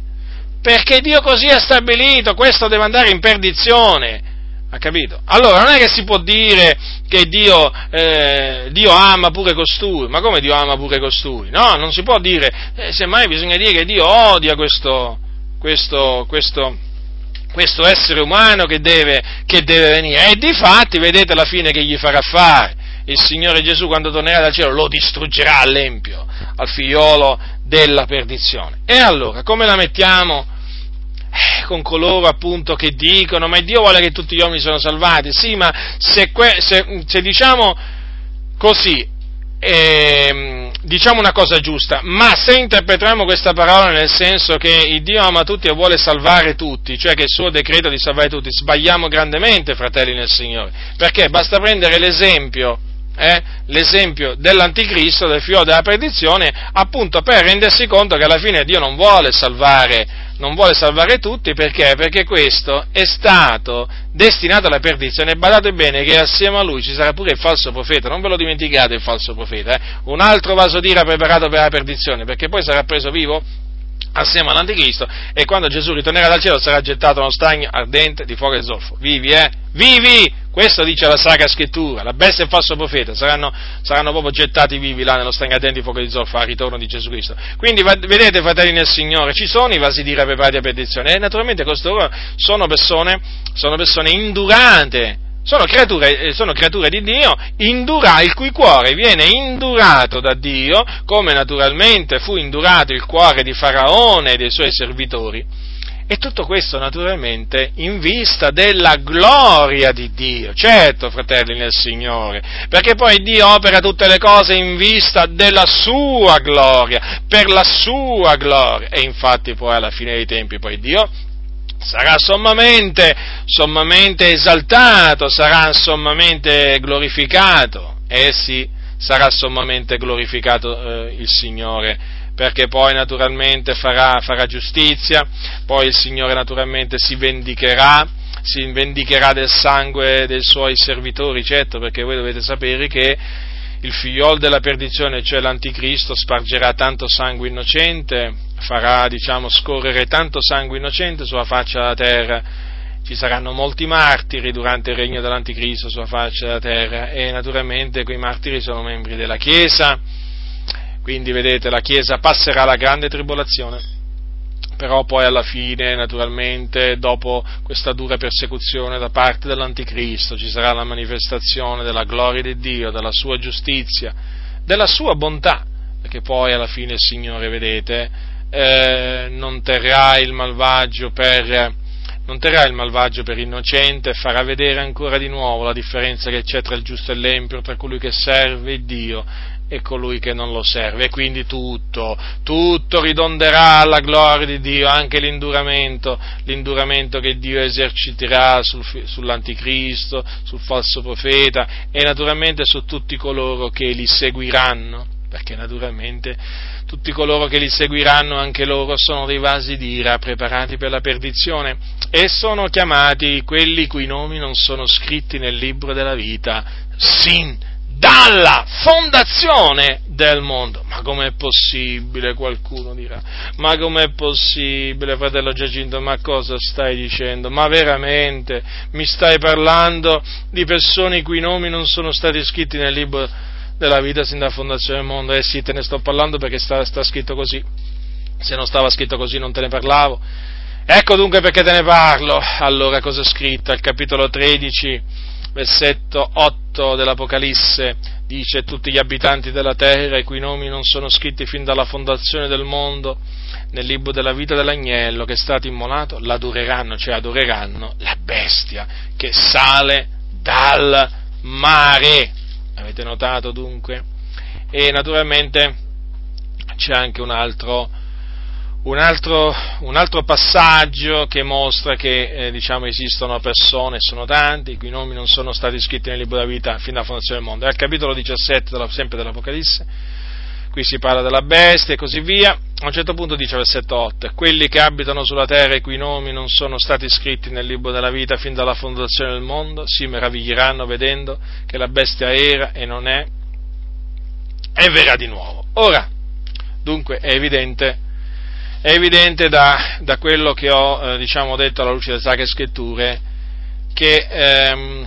Perché Dio così ha stabilito, questo deve andare in perdizione. Ha capito? Allora non è che si può dire che Dio, eh, Dio, ama pure costui, ma come Dio ama pure costui? No, non si può dire, eh, semmai bisogna dire che Dio odia questo, questo, questo, questo essere umano che deve, che deve venire. E di fatti vedete la fine che gli farà fare. Il Signore Gesù quando tornerà dal cielo lo distruggerà all'empio, al figliolo della perdizione. E allora, come la mettiamo? Eh, con coloro appunto che dicono ma Dio vuole che tutti gli uomini siano salvati, sì, ma se, que- se, se diciamo così, eh, diciamo una cosa giusta, ma se interpretiamo questa parola nel senso che Dio ama tutti e vuole salvare tutti, cioè che il suo decreto di salvare tutti, sbagliamo grandemente, fratelli nel Signore, perché basta prendere l'esempio, eh, l'esempio dell'anticristo, del figlio della perdizione, appunto per rendersi conto che alla fine Dio non vuole salvare non vuole salvare tutti perché? Perché questo è stato destinato alla perdizione. E badate bene che assieme a lui ci sarà pure il falso profeta, non ve lo dimenticate il falso profeta, eh? un altro vaso d'ira preparato per la perdizione, perché poi sarà preso vivo assieme all'anticristo e quando Gesù ritornerà dal cielo sarà gettato uno stagno ardente di fuoco e zolfo. Vivi, eh? Vivi! Questo dice la Sacra Scrittura, la bestia e il falso profeta saranno, saranno proprio gettati vivi là nello stagno ardente di fuoco e zolfo al ritorno di Gesù Cristo. Quindi vedete, fratelli nel Signore, ci sono i vasi di preparati a perdizione e naturalmente costoro sono persone, sono persone indurate, sono creature, eh, sono creature, di Dio, indura, il cui cuore viene indurato da Dio, come naturalmente fu indurato il cuore di Faraone e dei suoi servitori. E tutto questo naturalmente in vista della gloria di Dio, certo fratelli nel Signore, perché poi Dio opera tutte le cose in vista della sua gloria, per la sua gloria. E infatti poi alla fine dei tempi poi Dio sarà sommamente, sommamente esaltato, sarà sommamente glorificato, eh sì, sarà sommamente glorificato eh, il Signore, perché poi naturalmente farà, farà giustizia, poi il Signore naturalmente si vendicherà, si vendicherà del sangue dei suoi servitori, certo, perché voi dovete sapere che il figliol della perdizione, cioè l'anticristo, spargerà tanto sangue innocente, farà, diciamo, scorrere tanto sangue innocente sulla faccia della terra, ci saranno molti martiri durante il regno dell'anticristo sulla faccia della terra e naturalmente quei martiri sono membri della Chiesa, quindi vedete la Chiesa passerà la grande tribolazione però poi alla fine, naturalmente, dopo questa dura persecuzione da parte dell'Anticristo, ci sarà la manifestazione della gloria di Dio, della sua giustizia, della sua bontà, perché poi alla fine il Signore, vedete, eh, non terrà il malvagio per non terrà il malvagio per innocente farà vedere ancora di nuovo la differenza che c'è tra il giusto e l'empio, tra colui che serve Dio e colui che non lo serve. E quindi tutto, tutto ridonderà alla gloria di Dio, anche l'induramento, l'induramento che Dio eserciterà sul, sull'anticristo, sul falso profeta e naturalmente su tutti coloro che li seguiranno, perché naturalmente tutti coloro che li seguiranno anche loro sono dei vasi d'ira preparati per la perdizione e sono chiamati quelli cui nomi non sono scritti nel libro della vita sin dalla fondazione del mondo. Ma com'è possibile? Qualcuno dirà. Ma com'è possibile, fratello Giacinto? Ma cosa stai dicendo? Ma veramente mi stai parlando di persone i cui nomi non sono stati scritti nel libro della vita sin dalla fondazione del mondo. Eh sì, te ne sto parlando perché sta, sta scritto così. Se non stava scritto così non te ne parlavo. Ecco dunque perché te ne parlo. Allora, cosa è scritto? Al capitolo 13, versetto 8 dell'Apocalisse, dice tutti gli abitanti della terra, i cui nomi non sono scritti fin dalla fondazione del mondo, nel libro della vita dell'agnello che è stato immolato, l'adoreranno, cioè adoreranno la bestia che sale dal mare. Avete notato dunque? E naturalmente c'è anche un altro, un altro, un altro passaggio che mostra che eh, diciamo, esistono persone, sono tanti, i cui nomi non sono stati scritti nel libro della vita fin dalla fondazione del mondo. È al capitolo 17, della, sempre dell'Apocalisse, qui si parla della bestia e così via. A un certo punto dice versetto 8, quelli che abitano sulla terra e cui nomi non sono stati scritti nel libro della vita fin dalla fondazione del mondo si meraviglieranno vedendo che la bestia era e non è e verrà di nuovo. Ora, dunque, è evidente, è evidente da, da, quello che ho eh, diciamo, detto alla luce delle sacre scritture che ehm,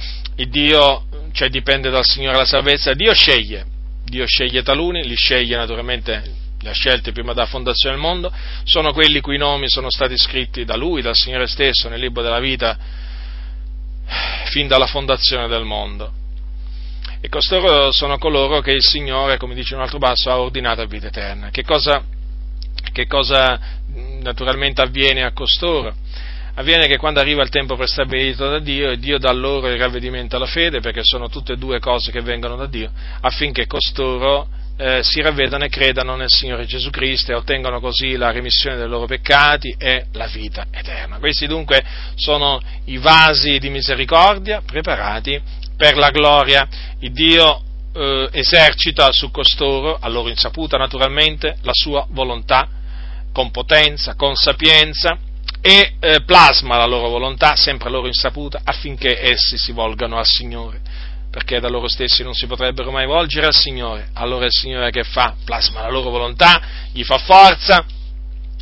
Dio, cioè dipende dal Signore la salvezza, Dio sceglie, Dio sceglie taluni, li sceglie naturalmente li ha scelti prima della fondazione del mondo, sono quelli cui nomi sono stati scritti da Lui, dal Signore stesso, nel libro della vita, fin dalla fondazione del mondo. E costoro sono coloro che il Signore, come dice un altro basso, ha ordinato a vita eterna. Che cosa, che cosa naturalmente avviene a costoro? Avviene che quando arriva il tempo prestabilito da Dio, Dio dà loro il ravvedimento alla fede, perché sono tutte e due cose che vengono da Dio, affinché costoro eh, si ravvedano e credano nel Signore Gesù Cristo e ottengano così la remissione dei loro peccati e la vita eterna. Questi dunque sono i vasi di misericordia preparati per la gloria. Il Dio eh, esercita su costoro, a loro insaputa naturalmente, la sua volontà con potenza, con sapienza e eh, plasma la loro volontà, sempre a loro insaputa, affinché essi si volgano al Signore, perché da loro stessi non si potrebbero mai volgere al Signore. Allora il Signore che fa? Plasma la loro volontà, gli fa forza,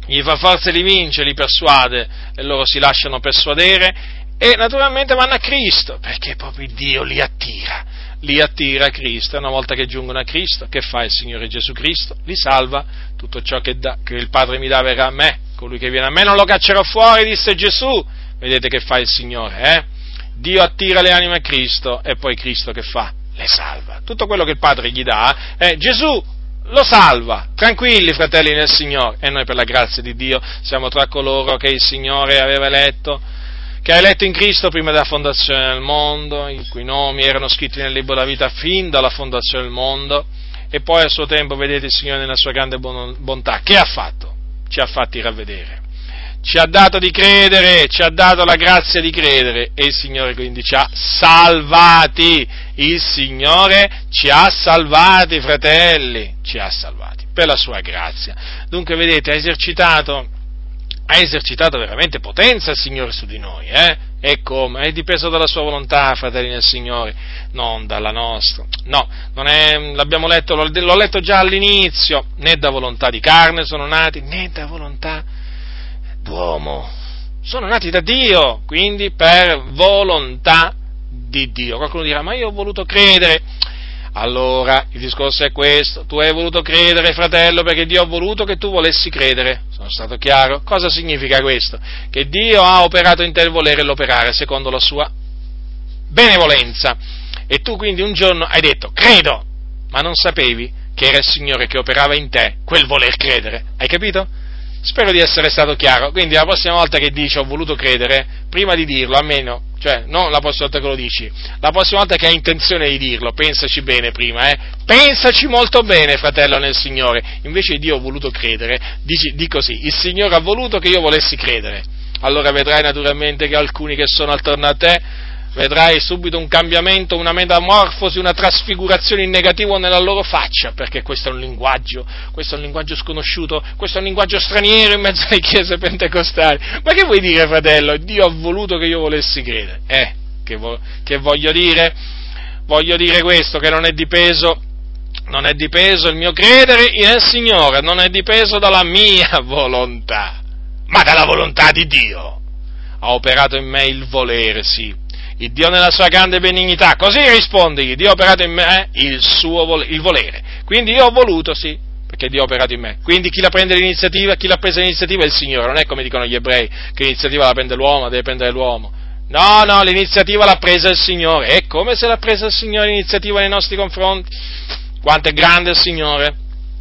gli fa forza e li vince, li persuade e loro si lasciano persuadere e naturalmente vanno a Cristo, perché proprio Dio li attira, li attira a Cristo una volta che giungono a Cristo, che fa il Signore Gesù Cristo? Li salva, tutto ciò che, da, che il Padre mi dà verrà a me, colui che viene a me non lo caccerò fuori, disse Gesù. Vedete che fa il Signore, eh? Dio attira le anime a Cristo e poi Cristo che fa? Le salva. Tutto quello che il Padre gli dà, eh, Gesù lo salva. Tranquilli, fratelli nel Signore. E noi per la grazia di Dio siamo tra coloro che il Signore aveva eletto, che ha eletto in Cristo prima della fondazione del mondo, i cui nomi erano scritti nel libro della vita fin dalla fondazione del mondo. E poi a suo tempo, vedete il Signore nella sua grande bontà, che ha fatto? ci ha fatti ravvedere. Ci ha dato di credere, ci ha dato la grazia di credere e il Signore quindi ci ha salvati. Il Signore ci ha salvati, fratelli, ci ha salvati per la sua grazia. Dunque, vedete, ha esercitato, ha esercitato veramente potenza il Signore su di noi, eh? E come? È dipeso dalla sua volontà, fratelli del Signore, non dalla nostra. No, è, l'abbiamo letto, l'ho, l'ho letto già all'inizio, né da volontà di carne sono nati, né da volontà d'uomo. Sono nati da Dio, quindi per volontà di Dio. Qualcuno dirà, ma io ho voluto credere. Allora, il discorso è questo, tu hai voluto credere, fratello, perché Dio ha voluto che tu volessi credere. Sono stato chiaro? Cosa significa questo? Che Dio ha operato in te il volere e l'operare secondo la sua benevolenza. E tu quindi un giorno hai detto, credo, ma non sapevi che era il Signore che operava in te quel voler credere. Hai capito? Spero di essere stato chiaro. Quindi la prossima volta che dici ho voluto credere, prima di dirlo, almeno cioè non la prossima volta che lo dici, la prossima volta che hai intenzione di dirlo, pensaci bene prima, eh? pensaci molto bene, fratello nel Signore, invece Dio ha voluto credere, dici, di così, il Signore ha voluto che io volessi credere, allora vedrai naturalmente che alcuni che sono attorno a te vedrai subito un cambiamento, una metamorfosi, una trasfigurazione in negativo nella loro faccia, perché questo è un linguaggio, questo è un linguaggio sconosciuto, questo è un linguaggio straniero in mezzo alle chiese pentecostali. Ma che vuoi dire, fratello? Dio ha voluto che io volessi credere. Eh, che, vo- che voglio dire? Voglio dire questo, che non è dipeso non è dipeso il mio credere nel Signore, non è dipeso dalla mia volontà, ma dalla volontà di Dio. Ha operato in me il volere, sì, il Dio nella sua grande benignità, così rispondi, Dio ha operato in me il suo il volere. Quindi io ho voluto, sì, perché Dio ha operato in me. Quindi chi la prende l'iniziativa, chi l'ha presa l'iniziativa è il Signore, non è come dicono gli ebrei, che l'iniziativa la prende l'uomo, deve prendere l'uomo. No, no, l'iniziativa l'ha presa il Signore. E come se l'ha presa il Signore l'iniziativa nei nostri confronti? Quanto è grande il Signore?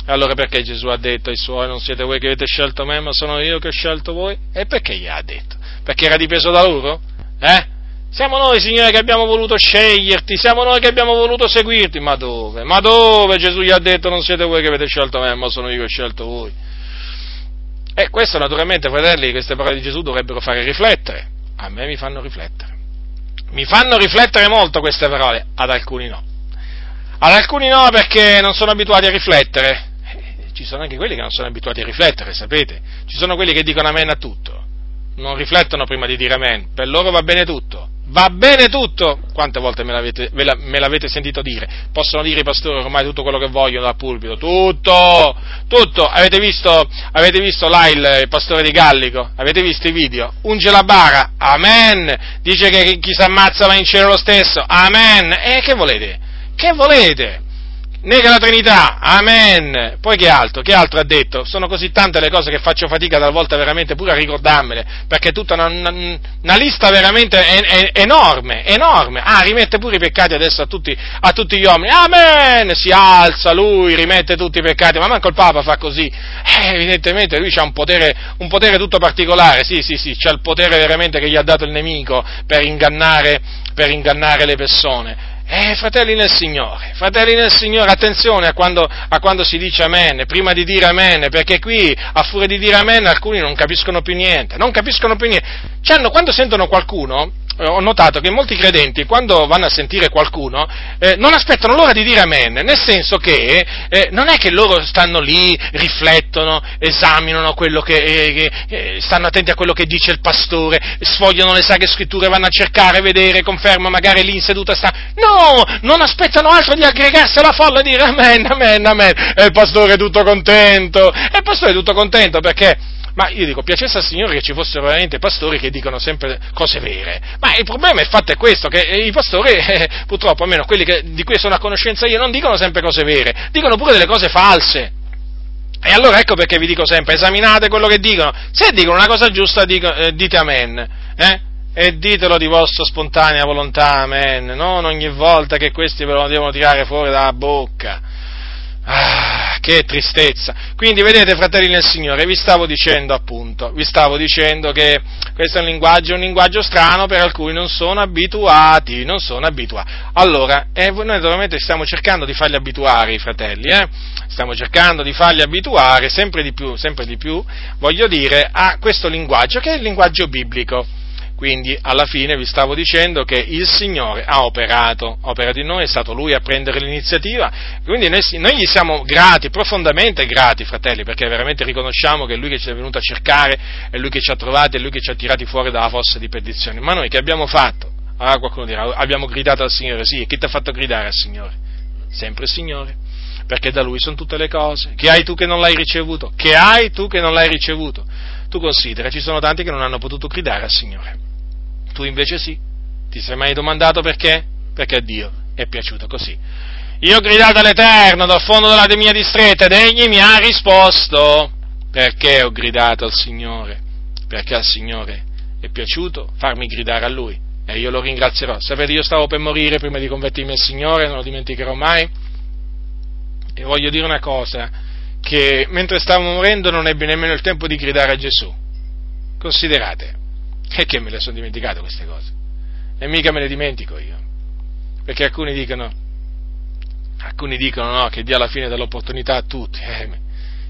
Allora perché Gesù ha detto ai suoi non siete voi che avete scelto me, ma sono io che ho scelto voi? E perché gli ha detto? Perché era dipeso da loro? Eh? Siamo noi, Signore, che abbiamo voluto sceglierti, siamo noi che abbiamo voluto seguirti. Ma dove? Ma dove? Gesù gli ha detto non siete voi che avete scelto me, ma sono io che ho scelto voi. E questo naturalmente, fratelli, queste parole di Gesù dovrebbero fare riflettere. A me mi fanno riflettere. Mi fanno riflettere molto queste parole, ad alcuni no. Ad alcuni no perché non sono abituati a riflettere. Eh, ci sono anche quelli che non sono abituati a riflettere, sapete? Ci sono quelli che dicono amen a tutto. Non riflettono prima di dire amen. Per loro va bene tutto Va bene tutto, quante volte me l'avete, me l'avete, sentito dire? Possono dire i pastori ormai tutto quello che vogliono dal pulpito, tutto, tutto. Avete visto, avete visto là il, il pastore di Gallico? Avete visto i video? Unge la bara, amen. Dice che chi si ammazza va in cielo lo stesso, amen. E che volete? Che volete? Nega la Trinità, amen. Poi che altro? Che altro ha detto? Sono così tante le cose che faccio fatica talvolta veramente pure a ricordarmele, perché è tutta una, una, una lista veramente è, è, enorme, enorme. Ah, rimette pure i peccati adesso a tutti, a tutti, gli uomini, amen. Si alza lui, rimette tutti i peccati, ma manco il Papa fa così. Eh, evidentemente lui ha un potere, un potere tutto particolare, sì, sì, sì, c'ha il potere veramente che gli ha dato il nemico per ingannare, per ingannare le persone. Eh, fratelli nel Signore, fratelli nel Signore, attenzione a quando, a quando, si dice amen, prima di dire amen, perché qui, a furia di dire amen, alcuni non capiscono più niente, non capiscono più niente. C'hanno, quando sentono qualcuno, eh, ho notato che molti credenti, quando vanno a sentire qualcuno, eh, non aspettano l'ora di dire amen, nel senso che eh, non è che loro stanno lì, riflettono, esaminano quello che, eh, eh stanno attenti a quello che dice il pastore, sfogliano le sagre scritture, vanno a cercare, vedere, conferma, magari lì in seduta sta. No! Non aspettano altro di aggregarsi alla folla e dire amen, amen, amen. E il pastore è tutto contento. E il pastore è tutto contento perché ma io dico, piacesse al Signore che ci fossero veramente pastori che dicono sempre cose vere. Ma il problema, il fatto è questo, che i pastori, eh, purtroppo, almeno quelli che, di cui sono a conoscenza io, non dicono sempre cose vere, dicono pure delle cose false. E allora ecco perché vi dico sempre, esaminate quello che dicono. Se dicono una cosa giusta, dico, eh, dite amen. Eh? E ditelo di vostra spontanea volontà, amen. Non ogni volta che questi ve lo devono tirare fuori dalla bocca. Ah, che tristezza! Quindi vedete, fratelli nel Signore, vi stavo dicendo appunto, vi stavo dicendo che questo è un linguaggio, un linguaggio strano per alcuni non sono abituati, non sono abituati. Allora, eh, noi naturalmente stiamo cercando di farli abituare i fratelli, eh? Stiamo cercando di farli abituare sempre di più, sempre di più, voglio dire, a questo linguaggio che è il linguaggio biblico. Quindi alla fine vi stavo dicendo che il Signore ha operato, ha operato in noi, è stato Lui a prendere l'iniziativa, quindi noi, noi, gli siamo grati, profondamente grati fratelli, perché veramente riconosciamo che è Lui che ci è venuto a cercare, è Lui che ci ha trovati, è Lui che ci ha tirati fuori dalla fossa di perdizione. Ma noi che abbiamo fatto? Ah, qualcuno dirà, abbiamo gridato al Signore, sì, e chi ti ha fatto gridare al Signore? Sempre il Signore, perché da Lui sono tutte le cose. Che hai tu che non l'hai ricevuto? Che hai tu che non l'hai ricevuto? Tu considera, ci sono tanti che non hanno potuto gridare al Signore tu invece sì. Ti sei mai domandato perché? Perché a Dio è piaciuto così. Io ho gridato all'Eterno dal fondo della mia distretta ed egli mi ha risposto. Perché ho gridato al Signore? Perché al Signore è piaciuto farmi gridare a Lui e io lo ringrazierò. Sapete, io stavo per morire prima di convertirmi al Signore, non lo dimenticherò mai. E voglio dire una cosa, che mentre stavo morendo non ebbi nemmeno il tempo di gridare a Gesù. Considerate, e che me le sono dimenticate queste cose? E mica me le dimentico io. Perché alcuni dicono, alcuni dicono no, che dia alla fine dell'opportunità a tutti. Eh,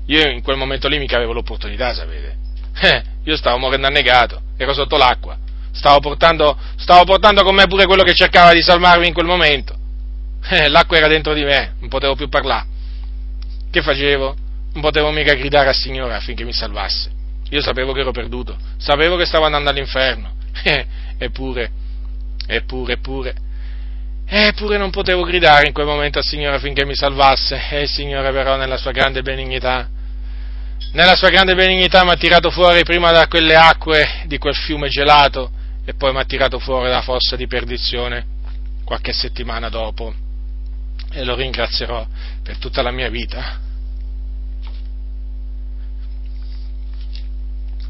io in quel momento lì mica avevo l'opportunità, sapete? Eh, io stavo morendo annegato, ero sotto l'acqua, stavo portando, stavo portando con me pure quello che cercava di salvarmi in quel momento. Eh, l'acqua era dentro di me, non potevo più parlare. Che facevo? Non potevo mica gridare al Signore affinché mi salvasse. Io sapevo che ero perduto, sapevo che stavo andando all'inferno, eppure, eppure, eppure, eppure non potevo gridare in quel momento al Signore affinché mi salvasse, e il Signore però nella sua grande benignità, nella sua grande benignità mi ha tirato fuori prima da quelle acque di quel fiume gelato e poi mi ha tirato fuori dalla fossa di perdizione qualche settimana dopo. E lo ringrazierò per tutta la mia vita.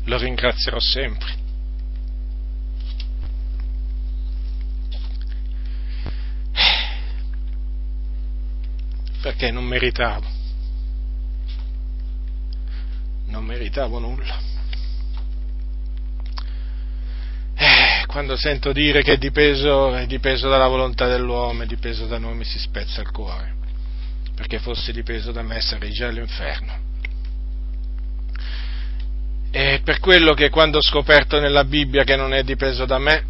Lo ringrazierò sempre. Perché non meritavo, non meritavo nulla. Eh, quando sento dire che è dipeso, è dipeso dalla volontà dell'uomo, è dipeso da noi, mi si spezza il cuore. Perché fosse dipeso da me sarei già all'inferno. E per quello che quando ho scoperto nella Bibbia che non è dipeso da me,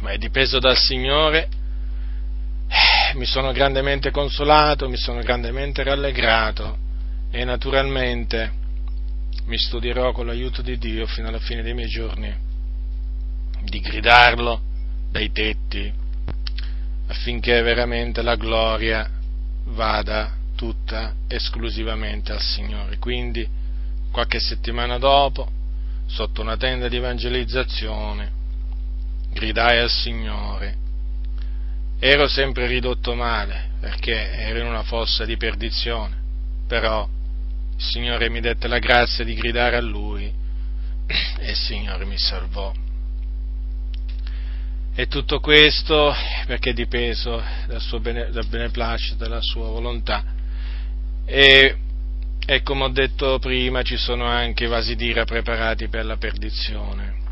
ma è dipeso dal Signore, eh, mi sono grandemente consolato, mi sono grandemente rallegrato e naturalmente mi studierò con l'aiuto di Dio fino alla fine dei miei giorni di gridarlo dai tetti affinché veramente la gloria vada tutta esclusivamente al Signore. Quindi qualche settimana dopo, sotto una tenda di evangelizzazione, gridai al Signore ero sempre ridotto male perché ero in una fossa di perdizione, però il Signore mi dette la grazia di gridare a Lui e il Signore mi salvò. E tutto questo perché dipeso dal, suo bene, dal beneplacito, dalla sua volontà. E, e come ho detto prima ci sono anche vasi d'ira preparati per la perdizione.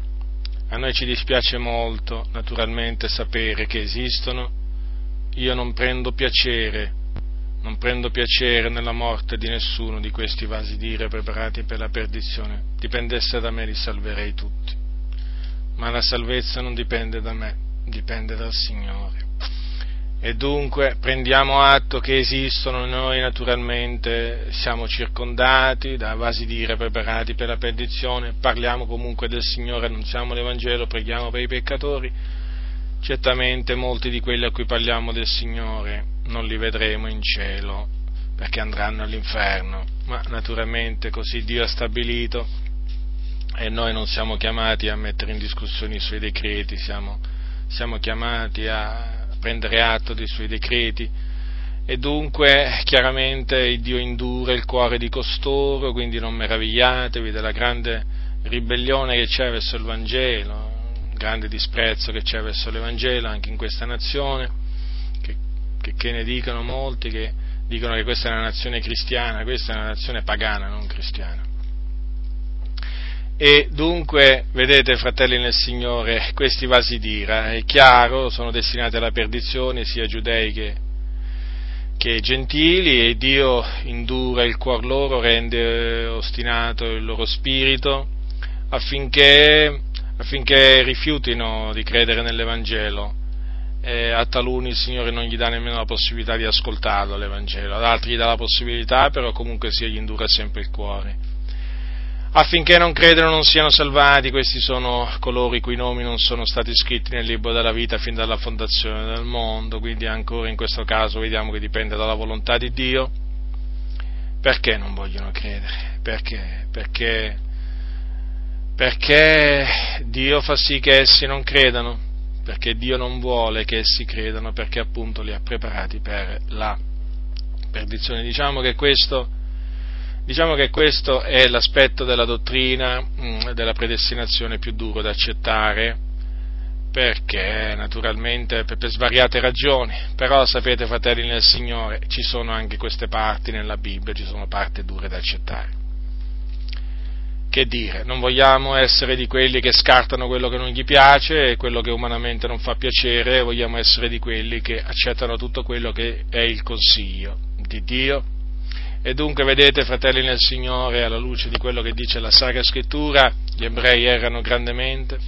A noi ci dispiace molto, naturalmente, sapere che esistono. Io non prendo piacere, non prendo piacere nella morte di nessuno di questi vasi d'ira preparati per la perdizione. Dipendesse da me li salverei tutti. Ma la salvezza non dipende da me, dipende dal Signore. E dunque prendiamo atto che esistono, noi naturalmente siamo circondati da vasi di ira preparati per la perdizione, parliamo comunque del Signore, annunziamo l'Evangelo, preghiamo per i peccatori. Certamente molti di quelli a cui parliamo del Signore non li vedremo in cielo perché andranno all'inferno, ma naturalmente così Dio ha stabilito e noi non siamo chiamati a mettere in discussione i suoi decreti, siamo, siamo chiamati a prendere atto dei suoi decreti e dunque chiaramente Dio indura il cuore di costoro, quindi non meravigliatevi della grande ribellione che c'è verso il Vangelo, grande disprezzo che c'è verso l'Evangelo anche in questa nazione, che, che, che ne dicono molti che dicono che questa è una nazione cristiana, questa è una nazione pagana, non cristiana. E dunque, vedete, fratelli nel Signore, questi vasi d'ira, è chiaro, sono destinati alla perdizione, sia giudei che, che gentili, e Dio indura il cuor loro, rende ostinato il loro spirito, affinché, affinché rifiutino di credere nell'Evangelo. E a taluni il Signore non gli dà nemmeno la possibilità di ascoltarlo l'Evangelo, ad altri gli dà la possibilità, però comunque sia gli indura sempre il cuore affinché non credano non siano salvati, questi sono coloro i cui nomi non sono stati scritti nel libro della vita fin dalla fondazione del mondo, quindi ancora in questo caso vediamo che dipende dalla volontà di Dio. Perché non vogliono credere? Perché? Perché, perché Dio fa sì che essi non credano, perché Dio non vuole che essi credano, perché appunto li ha preparati per la perdizione. Diciamo che questo Diciamo che questo è l'aspetto della dottrina mm, della predestinazione più duro da accettare, perché naturalmente per, per, svariate ragioni, però sapete fratelli nel Signore, ci sono anche queste parti nella Bibbia, ci sono parti dure da accettare. Che dire, non vogliamo essere di quelli che scartano quello che non gli piace e quello che umanamente non fa piacere, vogliamo essere di quelli che accettano tutto quello che è il consiglio di Dio e dunque vedete, fratelli nel Signore, alla luce di quello che dice la Sacra Scrittura, gli ebrei errano grandemente.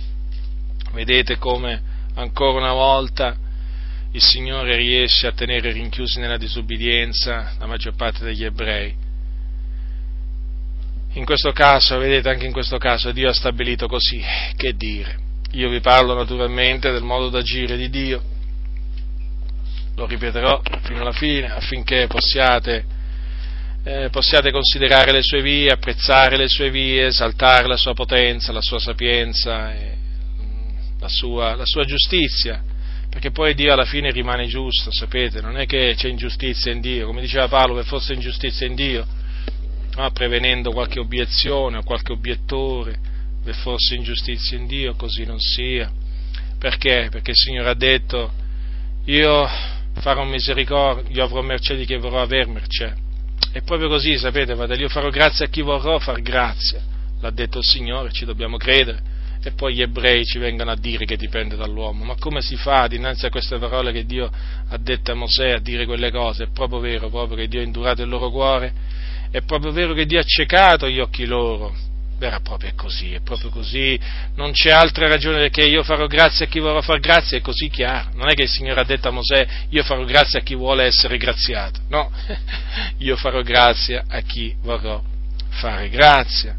Vedete come ancora una volta il Signore riesce a tenere rinchiusi nella disubbidienza la maggior parte degli ebrei. In questo caso, vedete, anche in questo caso Dio ha stabilito così, che dire. Io vi parlo naturalmente del modo d'agire di Dio, lo ripeterò fino alla fine affinché possiate eh, possiate considerare le sue vie, apprezzare le sue vie, esaltare la sua potenza, la sua sapienza, mm, la, sua, la sua giustizia, perché poi Dio alla fine rimane giusto, sapete, non è che c'è ingiustizia in Dio, come diceva Paolo, che fosse ingiustizia in Dio, no, prevenendo qualche obiezione o qualche obiettore, che fosse ingiustizia in Dio, così non sia. Perché? Perché il Signore ha detto, io farò misericordia, io avrò mercé di chi vorrò aver mercé è proprio così, sapete, fratelli, io farò grazia a chi vorrò far grazia, l'ha detto il Signore, ci dobbiamo credere. E poi gli ebrei ci vengono a dire che dipende dall'uomo. Ma come si fa dinanzi a queste parole che Dio ha detto a Mosè a dire quelle cose? È proprio vero, proprio che Dio ha indurato il loro cuore, è proprio vero che Dio ha ciecato gli occhi loro, era proprio così, è proprio così, non c'è altra ragione perché io farò grazia a chi vorrà far grazia, è così chiaro, non è che il Signore ha detto a Mosè io farò grazia a chi vuole essere graziato, no, io farò grazia a chi vorrò fare grazia.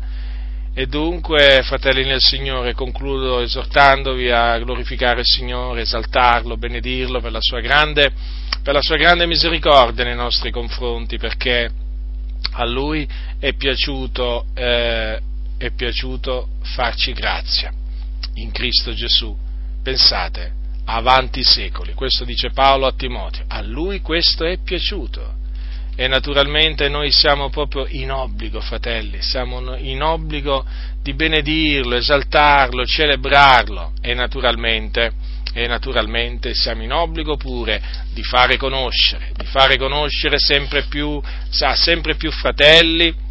E dunque, fratelli nel Signore, concludo esortandovi a glorificare il Signore, esaltarlo, benedirlo per la sua grande, per la sua grande misericordia nei nostri confronti, perché a Lui è piaciuto eh, è piaciuto farci grazia in Cristo Gesù. Pensate, avanti secoli. Questo dice Paolo a Timoteo. A lui questo è piaciuto. E naturalmente noi siamo proprio in obbligo, fratelli, siamo in obbligo di benedirlo, esaltarlo, celebrarlo e naturalmente, e naturalmente siamo in obbligo pure di fare conoscere, di fare conoscere sempre più, a sempre più fratelli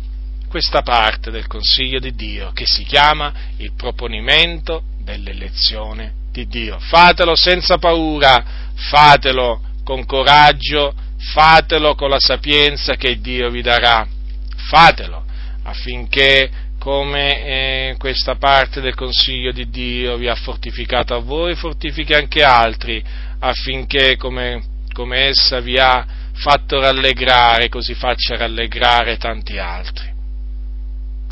questa parte del consiglio di Dio che si chiama il proponimento dell'elezione di Dio. Fatelo senza paura, fatelo con coraggio, fatelo con la sapienza che Dio vi darà. Fatelo affinché come eh, questa parte del consiglio di Dio vi ha fortificato a voi, fortifichi anche altri, affinché come, come essa vi ha fatto rallegrare, così faccia rallegrare tanti altri.